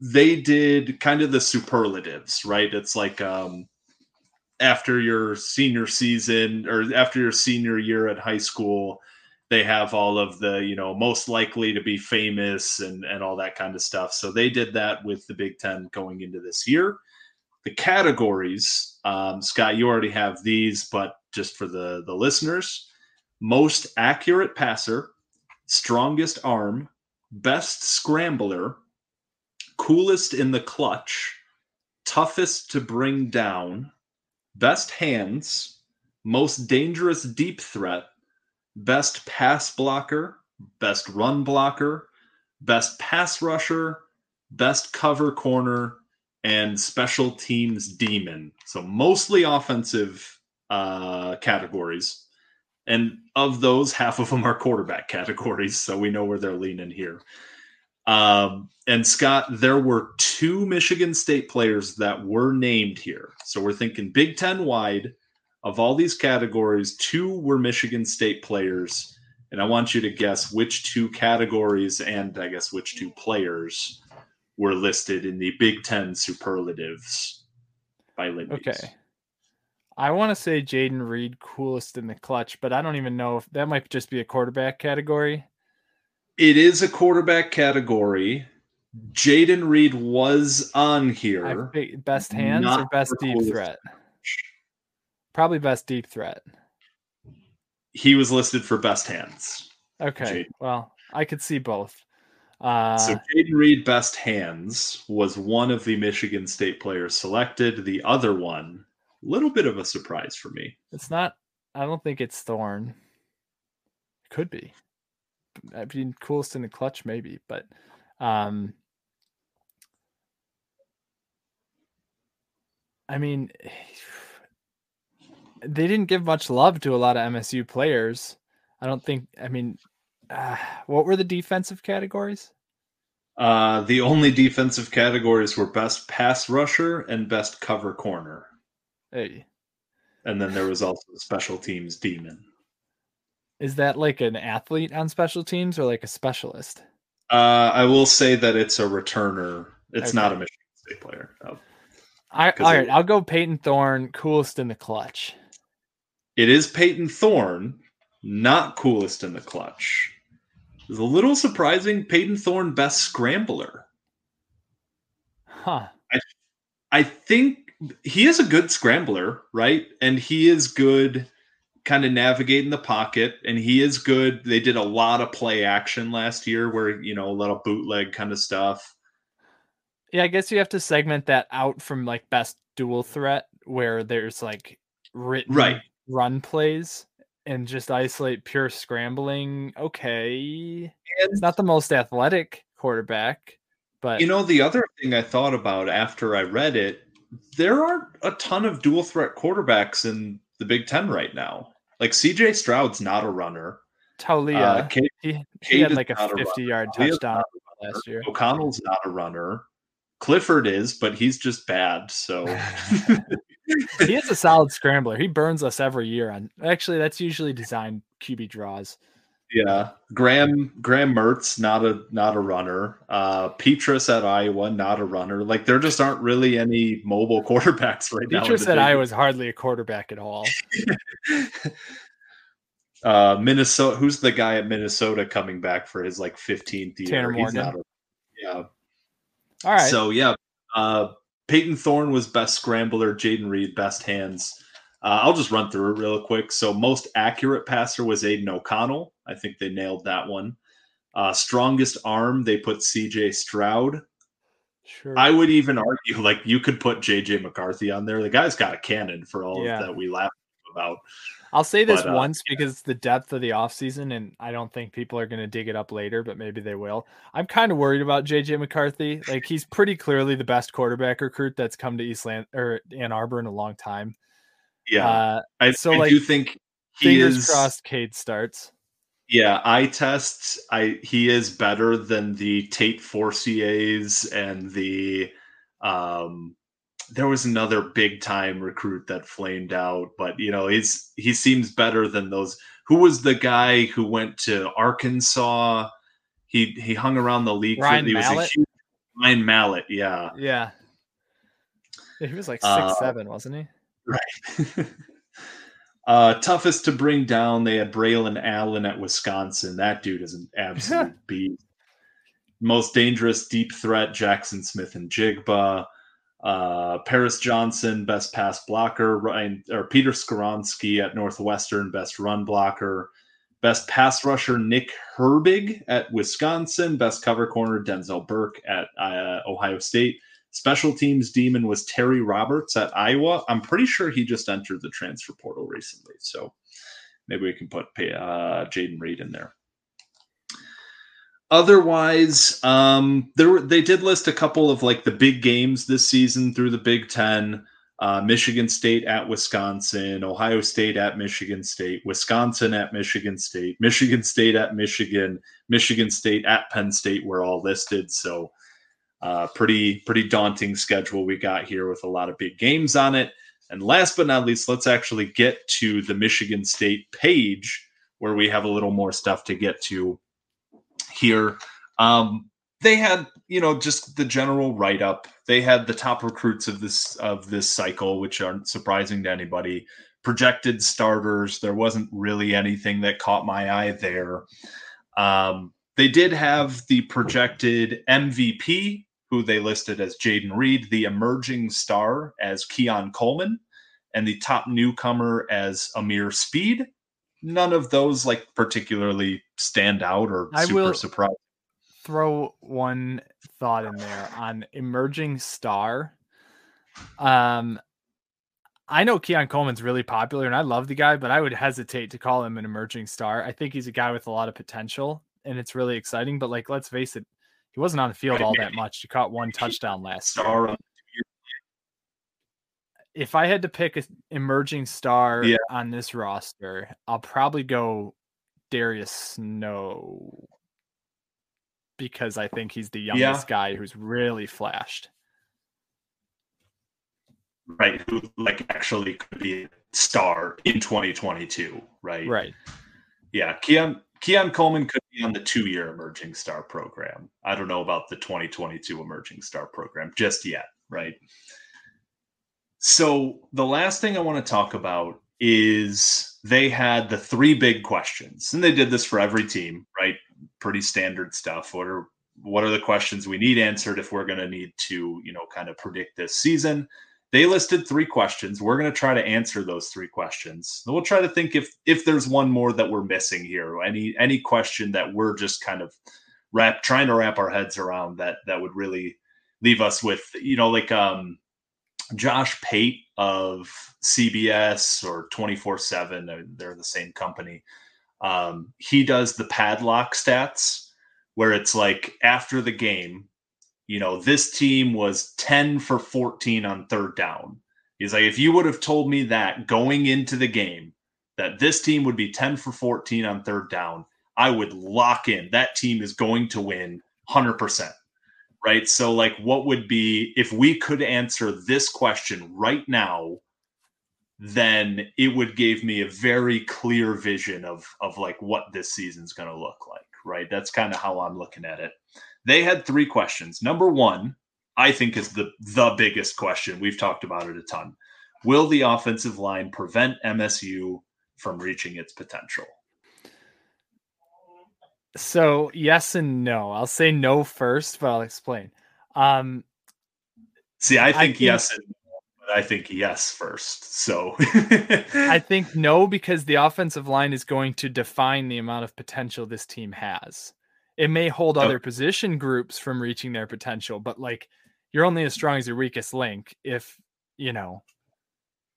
They did kind of the superlatives, right? It's like um, after your senior season or after your senior year at high school, they have all of the, you know, most likely to be famous and, and all that kind of stuff. So they did that with the Big Ten going into this year. The categories, um, Scott, you already have these, but just for the the listeners, most accurate passer, strongest arm, best scrambler, coolest in the clutch, toughest to bring down, best hands, most dangerous deep threat, best pass blocker, best run blocker, best pass rusher, best cover corner, and special teams demon. So mostly offensive uh, categories. And of those, half of them are quarterback categories. So we know where they're leaning here. Um, and Scott, there were two Michigan State players that were named here. So we're thinking Big Ten wide. Of all these categories, two were Michigan State players. And I want you to guess which two categories and I guess which two players were listed in the Big Ten superlatives by Lindy. Okay. I want to say Jayden Reed coolest in the clutch, but I don't even know if that might just be a quarterback category. It is a quarterback category. Jayden Reed was on here. best hands or best deep threat? Probably best deep threat. He was listed for best hands. Okay. Jayden. Well, I could see both. Uh, so Jayden Reed, best hands, was one of the Michigan State players selected. The other one a little bit of a surprise for me. It's not. I don't think it's Thorne. It could be. I mean, coolest in the clutch, maybe, but um, I mean, *sighs* they didn't give much love to a lot of MSU players. I don't think. I mean, uh, what were the defensive categories? Uh, the only defensive categories were best pass rusher and best cover corner. Hey. And then there was also special teams demon. Is that like an athlete on special teams or like a specialist? Uh, I will say that it's a returner. It's okay. not a Michigan State player. Oh. I, all right, it, I'll go Payton Thorne, coolest in the clutch. It is Payton Thorne, not coolest in the clutch. It's a little surprising. Payton Thorne, best scrambler. Huh. I, I think he is a good scrambler, right? And he is good kind of navigating the pocket and he is good. They did a lot of play action last year where, you know, a lot of bootleg kind of stuff. Yeah, I guess you have to segment that out from like best dual threat where there's like written right. run plays and just isolate pure scrambling. Okay. And, it's not the most athletic quarterback, but you know, the other thing I thought about after I read it there aren't a ton of dual threat quarterbacks in the Big Ten right now. Like CJ Stroud's not a runner. Taulia, uh, Cade, he, he had like a 50 yard touchdown last year. O'Connell's not a runner. Clifford is, but he's just bad. So *laughs* he is a solid scrambler. He burns us every year. On actually, that's usually designed QB draws. Yeah, Graham Graham Mertz not a not a runner. Uh, Petras at Iowa not a runner. Like there just aren't really any mobile *laughs* quarterbacks right Petras now. Petras at Iowa is hardly a quarterback at all. *laughs* uh, Minnesota. Who's the guy at Minnesota coming back for his like 15th year? Tanner Morgan. A, yeah. All right. So yeah, uh, Payton Thorne was best scrambler. Jayden Reed best hands. Uh, I'll just run through it real quick. So most accurate passer was Aidan O'Connell. I think they nailed that one. Uh, strongest arm, they put CJ Stroud. Sure. I would even argue like you could put JJ McCarthy on there. The guy's got a cannon for all yeah. that we laugh about. I'll say this but, uh, once because the depth of the offseason, and I don't think people are going to dig it up later, but maybe they will. I'm kind of worried about JJ McCarthy. Like he's pretty clearly the best quarterback recruit that's come to Eastland or Ann Arbor in a long time. Yeah, uh, I, so I like, do think he fingers is, crossed. Cade starts. Yeah, I tests. I he is better than the Tate Forciers and the um there was another big time recruit that flamed out, but you know, he's he seems better than those. Who was the guy who went to Arkansas? He he hung around the league. Ryan for, he Mallett? was a huge Ryan Mallett, yeah. Yeah. He was like six uh, seven, wasn't he? Right. *laughs* Uh, toughest to bring down, they had Braylon Allen at Wisconsin. That dude is an *laughs* absolute beast. Most dangerous deep threat, Jaxon Smith-Njigba. Uh, Paris Johnson, best pass blocker. Ryan or Peter Skoronski at Northwestern, best run blocker. Best pass rusher, Nick Herbig at Wisconsin. Best cover corner, Denzel Burke at uh, Ohio State. Special teams demon was Terry Roberts at Iowa. I'm pretty sure he just entered the transfer portal recently. So maybe we can put uh, Jayden Reed in there. Otherwise, um, there were, they did list a couple of like the big games this season through the Big Ten. Uh, Michigan State at Wisconsin, Ohio State at Michigan State, Wisconsin at Michigan State, Michigan State at Michigan, Michigan State at Penn State were all listed. So uh, pretty pretty daunting schedule we got here with a lot of big games on it. And last but not least, let's actually get to the Michigan State page where we have a little more stuff to get to here. Um, they had, you know, just the general write up. They had the top recruits of this of this cycle, which aren't surprising to anybody. Projected starters. There wasn't really anything that caught my eye there. Um, they did have the projected MVP who they listed as Jayden Reed, the emerging star as Keon Coleman, and the top newcomer as Ameer Speed. None of those like particularly stand out or I super surprising. Throw one thought in there on emerging star. Um, I know Keon Coleman's really popular and I love the guy, but I would hesitate to call him an emerging star. I think he's a guy with a lot of potential and it's really exciting. But like, let's face it, he wasn't on the field all that much. He caught one touchdown last year. If I had to pick an emerging star yeah. on this roster, I'll probably go Darius Snow because I think he's the youngest yeah. guy who's really flashed. Right, who like actually could be a star in 2022, right? Right. Yeah, Keon Keon Coleman could on the two year emerging star program. I don't know about the 2022 emerging star program just yet, right? So, the last thing I want to talk about is they had the three big questions, and they did this for every team, right? Pretty standard stuff. What are what are the questions we need answered if we're going to need to, you know, kind of predict this season? They listed three questions. We're going to try to answer those three questions. And we'll try to think if if there's one more that we're missing here, any any question that we're just kind of wrap trying to wrap our heads around that that would really leave us with, you know, like um Josh Pate of CBS or 24/7, they're the same company. Um, he does the padlock stats where it's like after the game you know, this team was 10 for 14 on third down. He's like, if you would have told me that going into the game, that this team would be 10 for 14 on third down, I would lock in that team is going to win 100%. Right. So, like, what would be if we could answer this question right now? Then it would give me a very clear vision of of like what this season's going to look like. Right. That's kind of how I'm looking at it. They had three questions. Number one, I think is the the biggest question. We've talked about it a ton. Will the offensive line prevent MSU from reaching its potential? So yes and no. I'll say no first, but I'll explain. Um, See, I think, I think yes and I think yes first. So *laughs* I think no because the offensive line is going to define the amount of potential this team has. It may hold other position groups from reaching their potential, but like you're only as strong as your weakest link. If you know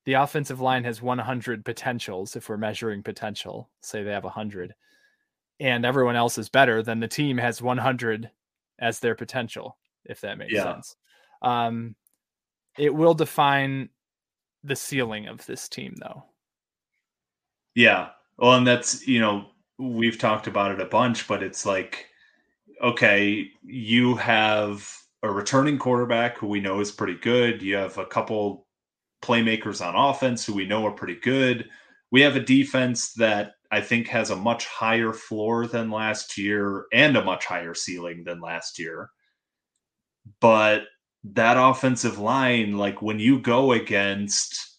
the offensive line has 100 potentials, if we're measuring potential, say they have 100, and everyone else is better, then the team has 100 as their potential, if that makes yeah. sense. Um, it will define the ceiling of this team, though. Yeah. Well, and that's, you know, we've talked about it a bunch, but it's like, okay, you have a returning quarterback who we know is pretty good. You have a couple playmakers on offense who we know are pretty good. We have a defense that I think has a much higher floor than last year and a much higher ceiling than last year. But that offensive line, like when you go against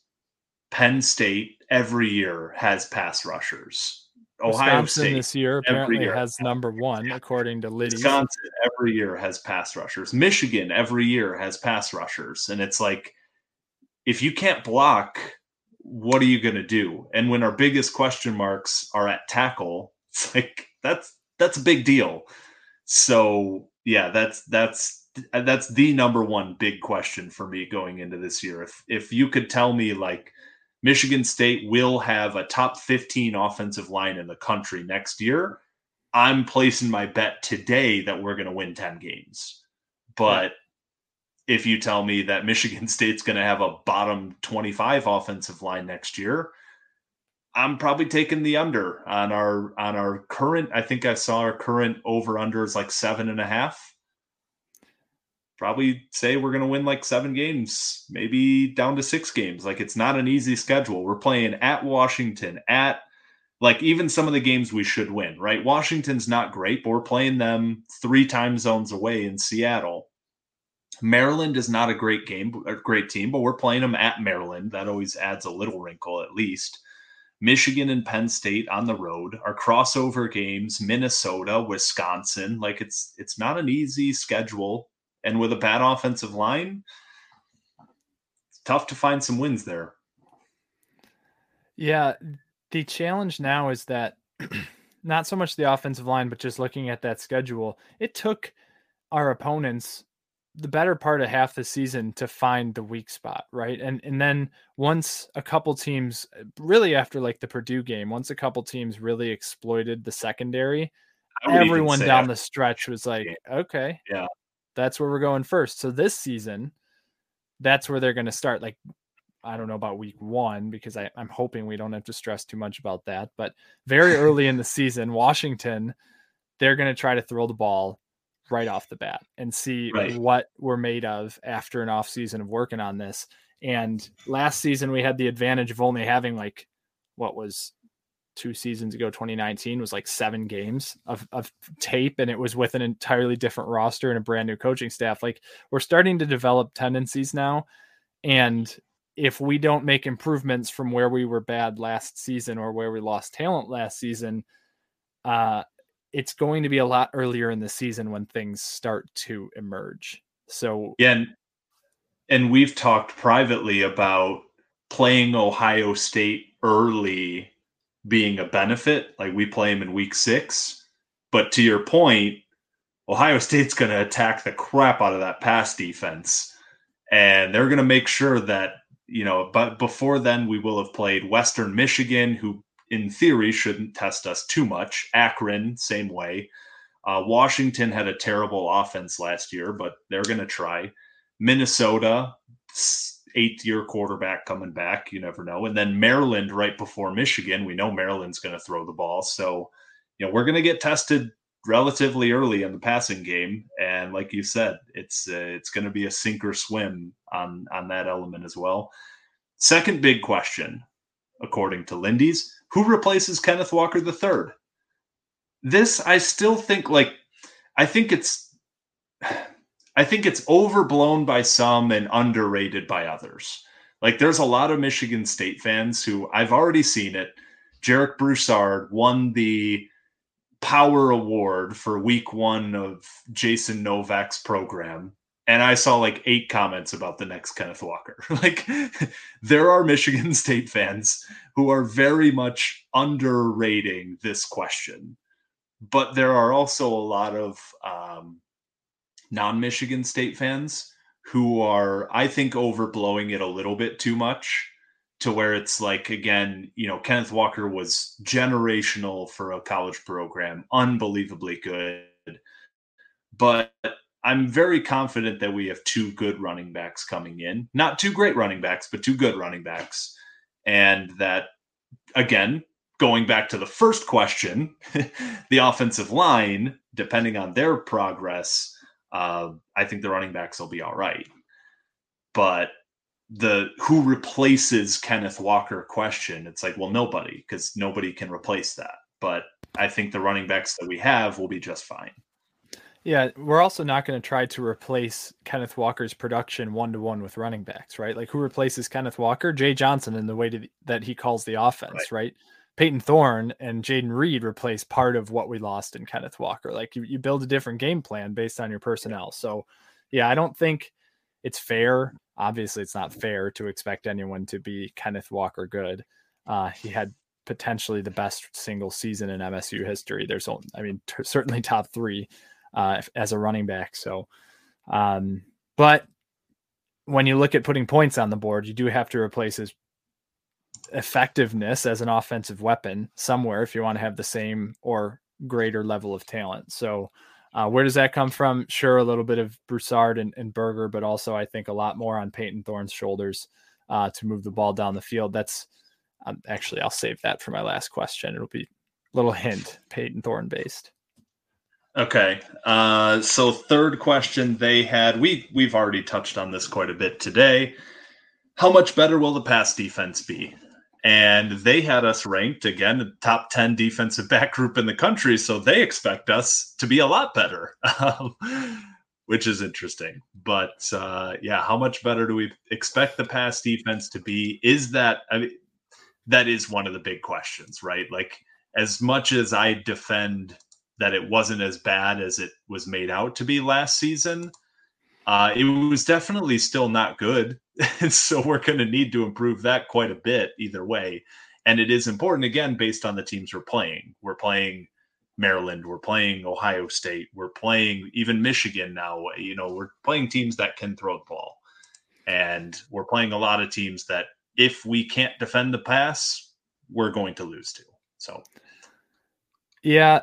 Penn State every year has pass rushers. Ohio Wisconsin State this year apparently year. has number one according to Liddy. Wisconsin every year has pass rushers. Michigan every year has pass rushers, and it's like if you can't block, what are you going to do? And when our biggest question marks are at tackle, *laughs* it's like that's that's a big deal. So yeah, that's that's that's the number one big question for me going into this year. If if you could tell me like Michigan State will have a top 15 offensive line in the country next year, I'm placing my bet today that we're going to win 10 games. But if you tell me that Michigan *laughs* State's going to have a bottom 25 offensive line next year, I'm probably taking the under on our on our current. I think I saw our current over under is like seven and a half. Probably say we're going to win like seven games, maybe down to six games. Like it's not an easy schedule. We're playing at Washington, at like even some of the games we should win, right? Washington's not great, but we're playing them three time zones away in Seattle. Maryland is not a great game, a great team, but we're playing them at Maryland. That always adds a little wrinkle, at least. Michigan and Penn State on the road, our crossover games, Minnesota, Wisconsin. Like it's it's not an easy schedule, and with a bad offensive line, it's tough to find some wins there. Yeah, the challenge now is that *clears throat* not so much the offensive line, but just looking at that schedule, it took our opponents the better part of half the season to find the weak spot, right? And and then once a couple teams really after like the Purdue game, once a couple teams really exploited the secondary, everyone down the stretch was like, okay, yeah. That's where we're going first. So this season, that's where they're going to start like I don't know about week one because I, I'm hoping we don't have to stress too much about that. But very *laughs* early in the season, Washington, they're going to try to throw the ball right off the bat and see right. what we're made of after an off season of working on this. And last season we had the advantage of only having like what was two seasons ago 2019 was like seven games of, of tape and it was with an entirely different roster and a brand new coaching staff like we're starting to develop tendencies now and if we don't make improvements from where we were bad last season or where we lost talent last season uh it's going to be a lot earlier in the season when things start to emerge. So yeah, and, and we've talked privately about playing Ohio State early being a benefit. Like we play them in week six, but to your point, Ohio State's going to attack the crap out of that pass defense, and they're going to make sure that you know. But before then, we will have played Western Michigan, who in theory, shouldn't test us too much. Akron, same way. Uh, Washington had a terrible offense last year, but they're going to try. Minnesota, eighth year quarterback coming back. You never know. And then Maryland right before Michigan. We know Maryland's going to throw the ball. So, you know, we're going to get tested relatively early in the passing game. And like you said, it's uh, it's going to be a sink or swim on on that element as well. Second big question, according to Lindy's, who replaces Kenneth Walker III? This I still think like I think it's I think it's overblown by some and underrated by others. Like there's a lot of Michigan State fans who I've already seen it. Jarek Broussard won the Power Award for week one of Jason Novak's program. And I saw like eight comments about the next Kenneth Walker. *laughs* like *laughs* there are Michigan State fans who are very much underrating this question. But there are also a lot of um, non Michigan State fans who are, I think, overblowing it a little bit too much to where it's like, again, you know, Kenneth Walker was generational for a college program, unbelievably good. But I'm very confident that we have two good running backs coming in. Not two great running backs, but two good running backs. And that, again, going back to the first question, *laughs* the offensive line, depending on their progress, uh, I think the running backs will be all right. But the who replaces Kenneth Walker question, it's like, well, nobody, because nobody can replace that. But I think the running backs that we have will be just fine. Yeah, we're also not going to try to replace Kenneth Walker's production one to one with running backs, right? Like who replaces Kenneth Walker? Jay Johnson in the way to, that he calls the offense, right? right? Payton Thorne and Jayden Reed replace part of what we lost in Kenneth Walker. Like you, you build a different game plan based on your personnel. So, yeah, I don't think it's fair. Obviously, it's not fair to expect anyone to be Kenneth Walker good. Uh, he had potentially the best single season in MSU history. There's, I mean, t- certainly top three uh, as a running back. So, um, but when you look at putting points on the board, you do have to replace his effectiveness as an offensive weapon somewhere if you want to have the same or greater level of talent. So, uh, where does that come from? Sure, a little bit of Broussard and, and Berger, but also I think a lot more on Payton Thorne's shoulders uh, to move the ball down the field. That's um, actually, I'll save that for my last question. It'll be a little hint Payton Thorne based. Okay. Uh, so third question they had, we we've already touched on this quite a bit today. How much better will the pass defense be? And they had us ranked again the top 10 defensive back group in the country so they expect us to be a lot better *laughs* which is interesting. But uh, yeah how much better do we expect the pass defense to be? Is that I mean, that is one of the big questions right? Like as much as i defend that it wasn't as bad as it was made out to be last season uh, it was definitely still not good. *laughs* so we're going to need to improve that quite a bit either way. And it is important, again, based on the teams we're playing. We're playing Maryland, we're playing Ohio State, we're playing even Michigan now. You know, we're playing teams that can throw the ball. And we're playing a lot of teams that if we can't defend the pass, we're going to lose to. So, yeah,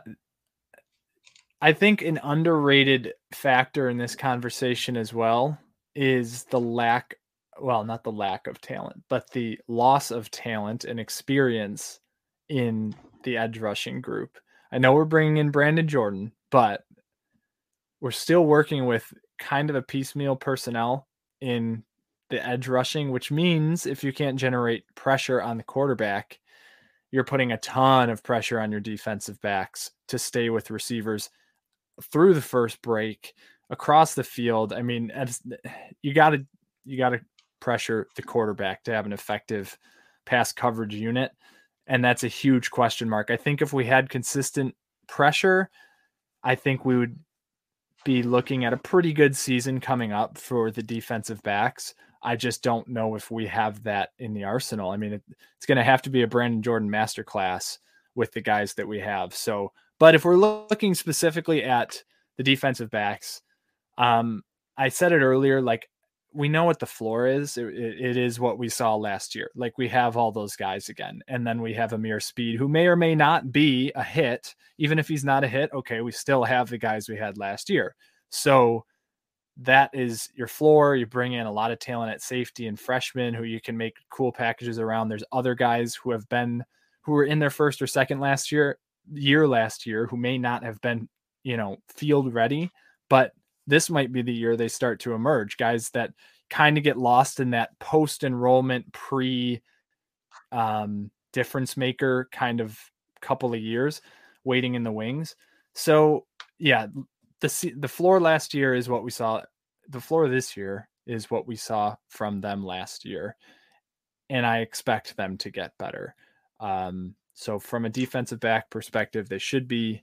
I think an underrated factor in this conversation as well is the lack, well, not the lack of talent, but the loss of talent and experience in the edge rushing group. I know we're bringing in Brandon Jordan, but we're still working with kind of a piecemeal personnel in the edge rushing, which means if you can't generate pressure on the quarterback, you're putting a ton of pressure on your defensive backs to stay with receivers through the first break across the field. I mean, you got to you got to pressure the quarterback to have an effective pass coverage unit, and that's a huge question mark. I think if we had consistent pressure, I think we would be looking at a pretty good season coming up for the defensive backs. I just don't know if we have that in the arsenal. I mean, it, it's going to have to be a Brandon Jordan masterclass with the guys that we have. So but if we're looking specifically at the defensive backs, um, I said it earlier, like we know what the floor is. It, it is what we saw last year. Like we have all those guys again, and then we have Ameer Speed, who may or may not be a hit. Even if he's not a hit, okay, we still have the guys we had last year. So that is your floor. You bring in a lot of talent at safety and freshmen who you can make cool packages around. There's other guys who have been who were in their first or second last year year last year who may not have been, you know, field ready, but this might be the year they start to emerge. Guys that kind of get lost in that post enrollment pre um, difference maker kind of couple of years waiting in the wings. So yeah, the the floor last year is what we saw. The floor this year is what we saw from them last year, and I expect them to get better. Um, so from a defensive back perspective, they should be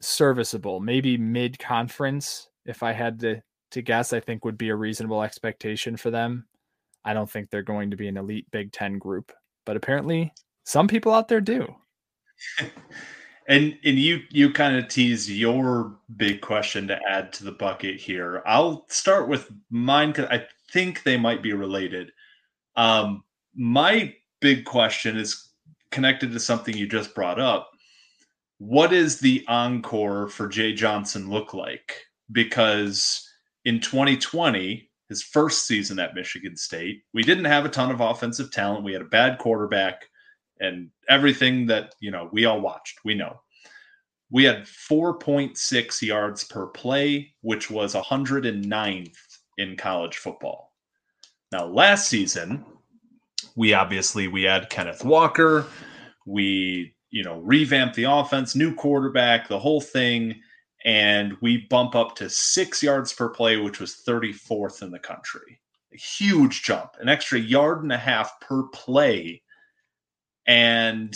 serviceable, maybe mid conference. If I had to to guess, I think would be a reasonable expectation for them. I don't think they're going to be an elite Big Ten group, but apparently some people out there do. *laughs* and and you you kind of tease your big question to add to the bucket here. I'll start with mine because I think they might be related. Um, my big question is connected to something you just brought up. What is the encore for Jay Johnson look like? Because in 2020, his first season at Michigan State, we didn't have a ton of offensive talent. We had a bad quarterback and everything that, you know, we all watched, we know. We had 4.6 yards per play, which was 109th in college football. Now, last season, we obviously we had Kenneth Walker, we, you know, revamped the offense, new quarterback, the whole thing and we bump up to six yards per play, which was 34th in the country. A huge jump, an extra yard and a half per play. And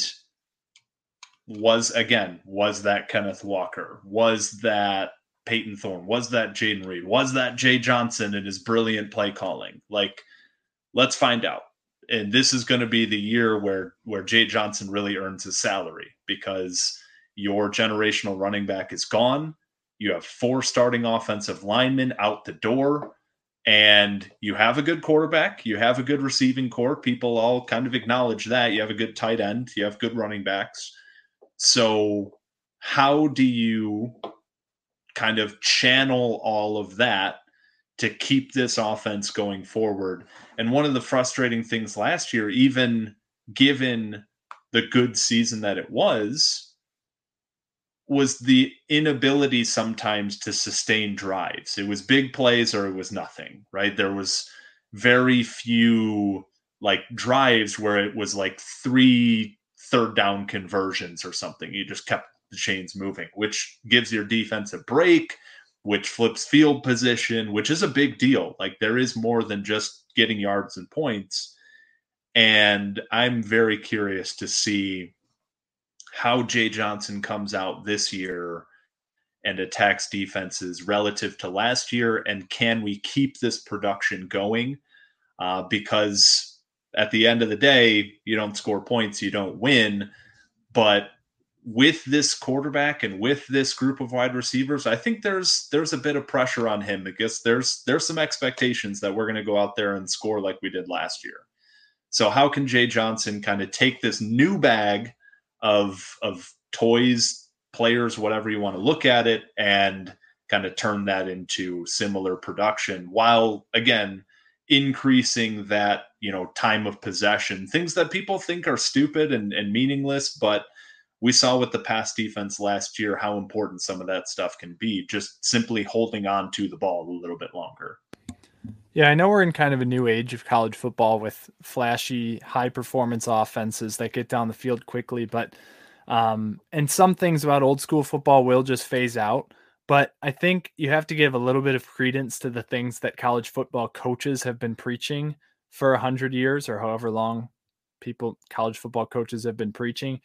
was again, was that Kenneth Walker? Was that Payton Thorne? Was that Jayden Reed? Was that Jay Johnson and his brilliant play calling? Like, let's find out. And this is going to be the year where where Jay Johnson really earns his salary because your generational running back is gone. You have four starting offensive linemen out the door, and you have a good quarterback. You have a good receiving core. People all kind of acknowledge that. You have a good tight end. You have good running backs. So, how do you kind of channel all of that to keep this offense going forward? And one of the frustrating things last year, even given the good season that it was, was the inability sometimes to sustain drives. It was big plays or it was nothing, right? There was very few like drives where it was like three third down conversions or something. You just kept the chains moving, which gives your defense a break, which flips field position, which is a big deal. Like there is more than just getting yards and points. And I'm very curious to see how Jay Johnson comes out this year and attacks defenses relative to last year, and can we keep this production going? Uh, because at the end of the day, you don't score points, you don't win. But with this quarterback and with this group of wide receivers, I think there's there's a bit of pressure on him because there's there's some expectations that we're going to go out there and score like we did last year. So how can Jay Johnson kind of take this new bag of of toys, players, whatever you want to look at it, and kind of turn that into similar production while again increasing that you know time of possession things that people think are stupid and, and meaningless but we saw with the pass defense last year how important some of that stuff can be just simply holding on to the ball a little bit longer yeah, I know we're in kind of a new age of college football with flashy, high performance offenses that get down the field quickly, but um, and some things about old school football will just phase out. But I think you have to give a little bit of credence to the things that college football coaches have been preaching for a hundred years or however long people college football coaches have been preaching.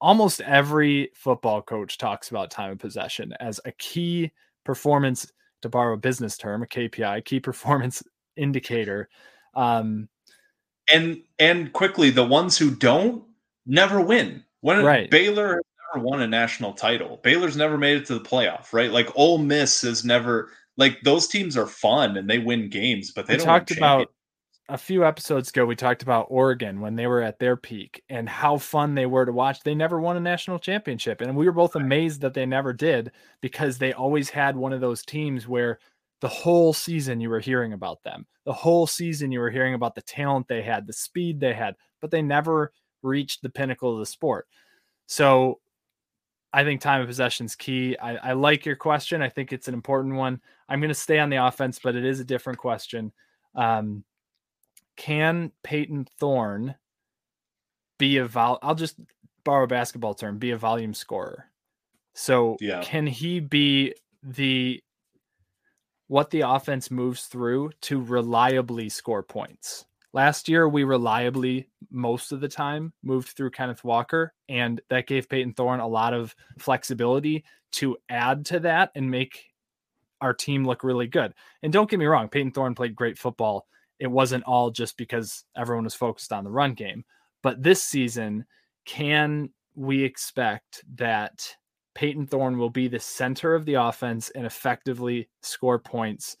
Almost every football coach talks about time of possession as a key performance to borrow a business term, a KPI, key *laughs* performance indicator. Um, and and quickly, the ones who don't never win. When right. Baylor has never won a national title. Baylor's never made it to the playoff, right? Like Ole Miss has never like those teams are fun and they win games, but they we don't talked about a few episodes ago we talked about Oregon when they were at their peak and how fun they were to watch. They never won a national championship and we were both amazed that they never did because they always had one of those teams where the whole season you were hearing about them. The whole season you were hearing about the talent they had, the speed they had, but they never reached the pinnacle of the sport. So I think time of possession is key. I, I like your question. I think it's an important one. I'm going to stay on the offense, but it is a different question. Um, can Payton Thorne be a vol? I'll just borrow a basketball term, be a volume scorer. So yeah. can he be the what the offense moves through to reliably score points? Last year, we reliably, most of the time, moved through Kenneth Walker, and that gave Payton Thorne a lot of flexibility to add to that and make our team look really good. And don't get me wrong, Payton Thorne played great football. It wasn't all just because everyone was focused on the run game. But this season, can we expect that Payton Thorne will be the center of the offense and effectively score points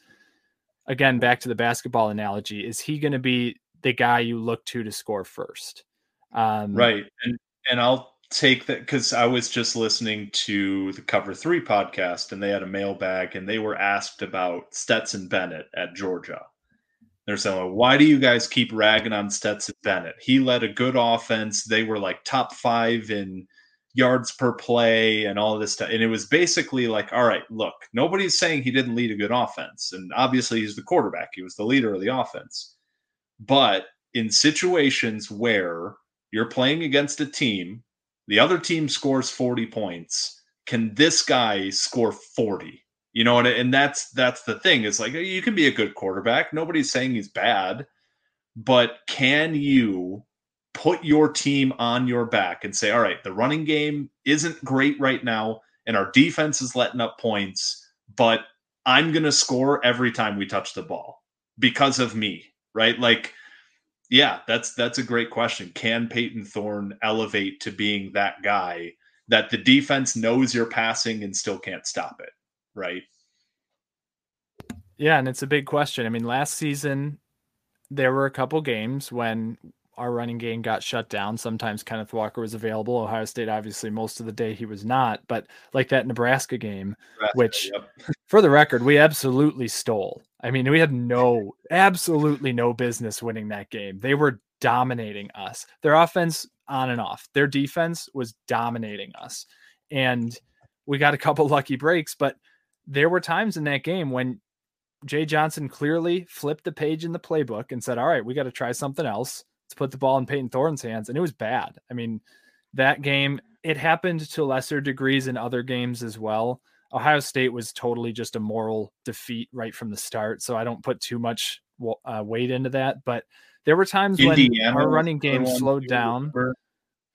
again, back to the basketball analogy, is he going to be the guy you look to to score first? Um, right. And, and I'll take that because I was just listening to the Cover Three podcast and they had a mailbag and they were asked about Stetson Bennett at Georgia. They're saying, why do you guys keep ragging on Stetson Bennett? He led a good offense. They were like top five in yards per play and all this stuff. And it was basically like, all right, look, nobody's saying he didn't lead a good offense. And obviously he's the quarterback, he was the leader of the offense. But in situations where you're playing against a team, the other team scores 40 points, can this guy score 40? You know, and, and that's that's the thing. Is like you can be a good quarterback. Nobody's saying he's bad, but can you put your team on your back and say, all right, the running game isn't great right now, and our defense is letting up points, but I'm going to score every time we touch the ball because of me, right? Like, yeah, that's that's a great question. Can Payton Thorne elevate to being that guy that the defense knows you're passing and still can't stop it, right? Yeah, and it's a big question. I mean, last season there were a couple games when our running game got shut down. Sometimes Kenneth Walker was available. Ohio State, obviously, most of the day he was not. But like that Nebraska game, Nebraska, which, yep. *laughs* for the record, we absolutely stole. I mean, we had no, absolutely no business winning that game. They were dominating us. Their offense on and off. Their defense was dominating us. And we got a couple lucky breaks, but there were times in that game when Jay Johnson clearly flipped the page in the playbook and said, All right, we got to try something else to put the ball in Payton Thorne's hands, and it was bad. I mean, that game it happened to lesser degrees in other games as well. Ohio State was totally just a moral defeat right from the start, so I don't put too much uh, weight into that. But there were times Indiana when our running game slowed down.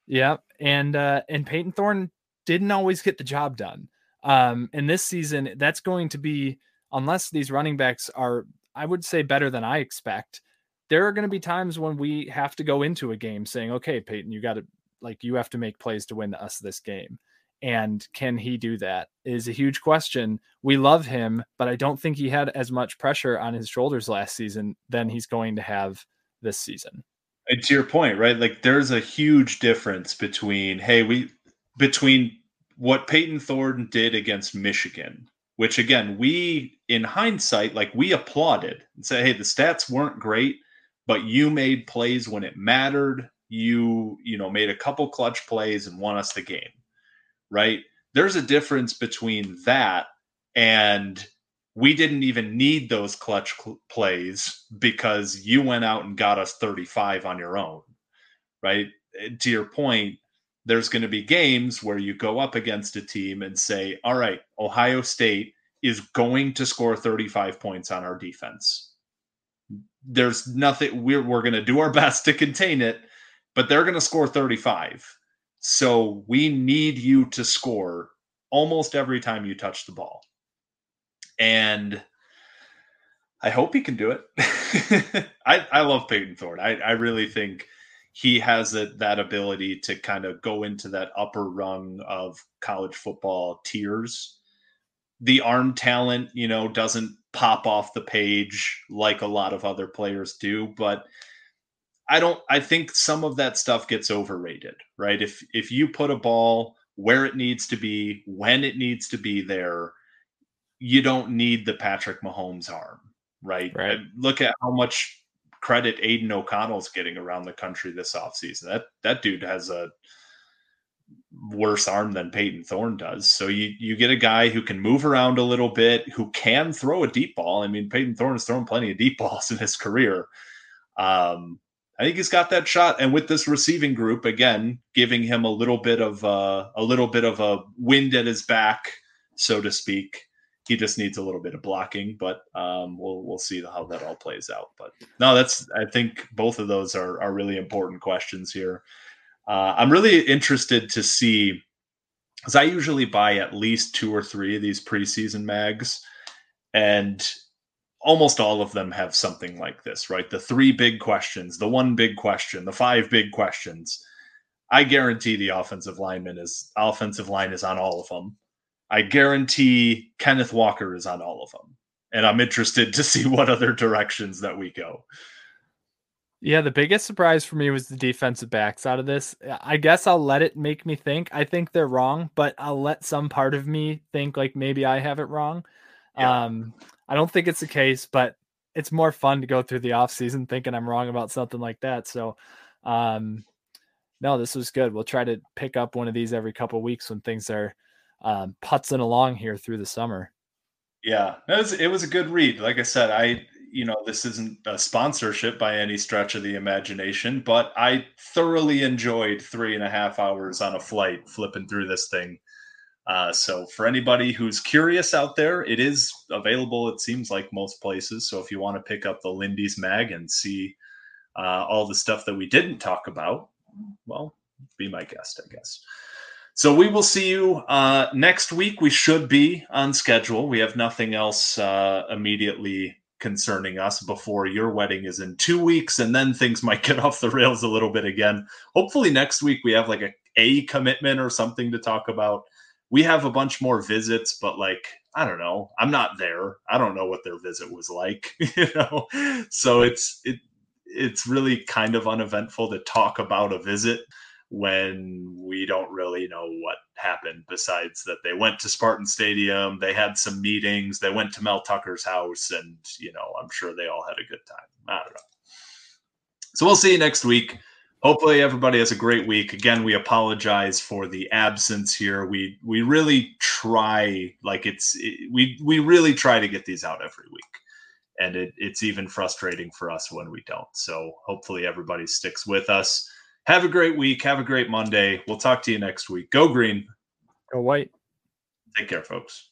Yeah, and uh, and Payton Thorne didn't always get the job done. Um, and this season, that's going to be unless these running backs are, I would say, better than I expect there are going to be times when we have to go into a game saying, okay, Payton, you got to like you have to make plays to win us this game. And can he do that? Is a huge question. We love him, but I don't think he had as much pressure on his shoulders last season than he's going to have this season. And to your point, right? Like there's a huge difference between hey, we between what Payton Thorne did against Michigan, which again, we in hindsight, like we applauded and said, hey, the stats weren't great, but you made plays when it mattered. You, you know, made a couple clutch plays and won us the game. Right? There's a difference between that and we didn't even need those clutch cl- plays because you went out and got us 35 on your own. Right? Eh, to your point, there's going to be games where you go up against a team and say, "All right, Ohio State is going to score 35 points on our defense." there's nothing we're we're going to do our *laughs* best to contain it, but they're going to score 35. So we need you to score almost every time you touch the ball. And I hope he can do it. *laughs* I, I love Payton Thorne. I, I really think he has a, that ability to kind of go into that upper rung of college football tiers the arm talent, you know, doesn't pop off the page like a lot of other players do, but I don't I think some of that stuff gets overrated, right? If if you put a ball where it needs to be, when it needs to be there, you don't need the Patrick Mahomes arm, right? Right. Look at how much credit Aidan O'Connell's getting around the country this offseason. That that dude has a worse arm than Payton Thorne does. So you you get a guy who can move around a little bit, who can throw a deep ball. I mean, Payton Thorne has thrown plenty of deep *laughs* balls in his career. Um, I think he's got that shot, and with this receiving group again, giving him a little bit of uh, a little bit of a wind at his back, so to speak. He just needs a little bit of blocking, but um, we'll we'll see how that all plays out. But no, that's I think both of those are are really important questions here. Uh, I'm really interested to see because I usually buy at least two or three of these preseason mags, and almost all of them have something like this, right? The three big questions, the one big question, the five big questions. I guarantee the offensive lineman is offensive line is on all of them. I guarantee Kenneth Walker is on all of them. And I'm interested to see *laughs* what other directions that we go. Yeah, the biggest surprise for me was the defensive backs out of this. I guess I'll let it make me think. I think they're wrong, but I'll let some part of me think like maybe I have it wrong. Yeah. Um, I don't think it's the case, but it's more fun to go through the off season thinking I'm wrong about something like that. So, um, no, this was good. We'll try to pick up one of these every couple weeks when things are um, putzing along here through the summer. Yeah, it was it was a good read. Like I said, I you know this isn't a sponsorship by any stretch of the imagination, but I thoroughly enjoyed three and a half hours on a flight flipping through this thing. Uh, so for anybody who's curious out there, it is available. It seems like most places. So if you want to pick up the Lindy's mag and see uh, all the stuff that we didn't talk about, well, be my guest, I guess. So we will see you uh, next week. We should be on schedule. We have nothing else uh, immediately concerning us before your wedding is in two weeks, and then things *laughs* might get off the rails a little bit again. Hopefully next week we have like a a commitment or something to talk about we have a bunch more visits, but like I don't know, I'm not there. I don't know what their visit was like, *laughs* you know. So it's it it's really kind of uneventful to talk about a visit when we don't really know what happened besides that they went to Spartan Stadium, they had some meetings, they went to Mel Tucker's house, and you know, I'm sure they all had a good time. I don't know. So we'll see you next week. Hopefully everybody has a great week. Again we apologize for the absence here. We we really try like it's it, we we really try to get these out every week. And it, it's even frustrating for us when we don't. So hopefully everybody sticks with us have a great week. Have a great monday. We'll talk to you next week. Go green. Go white. Take care folks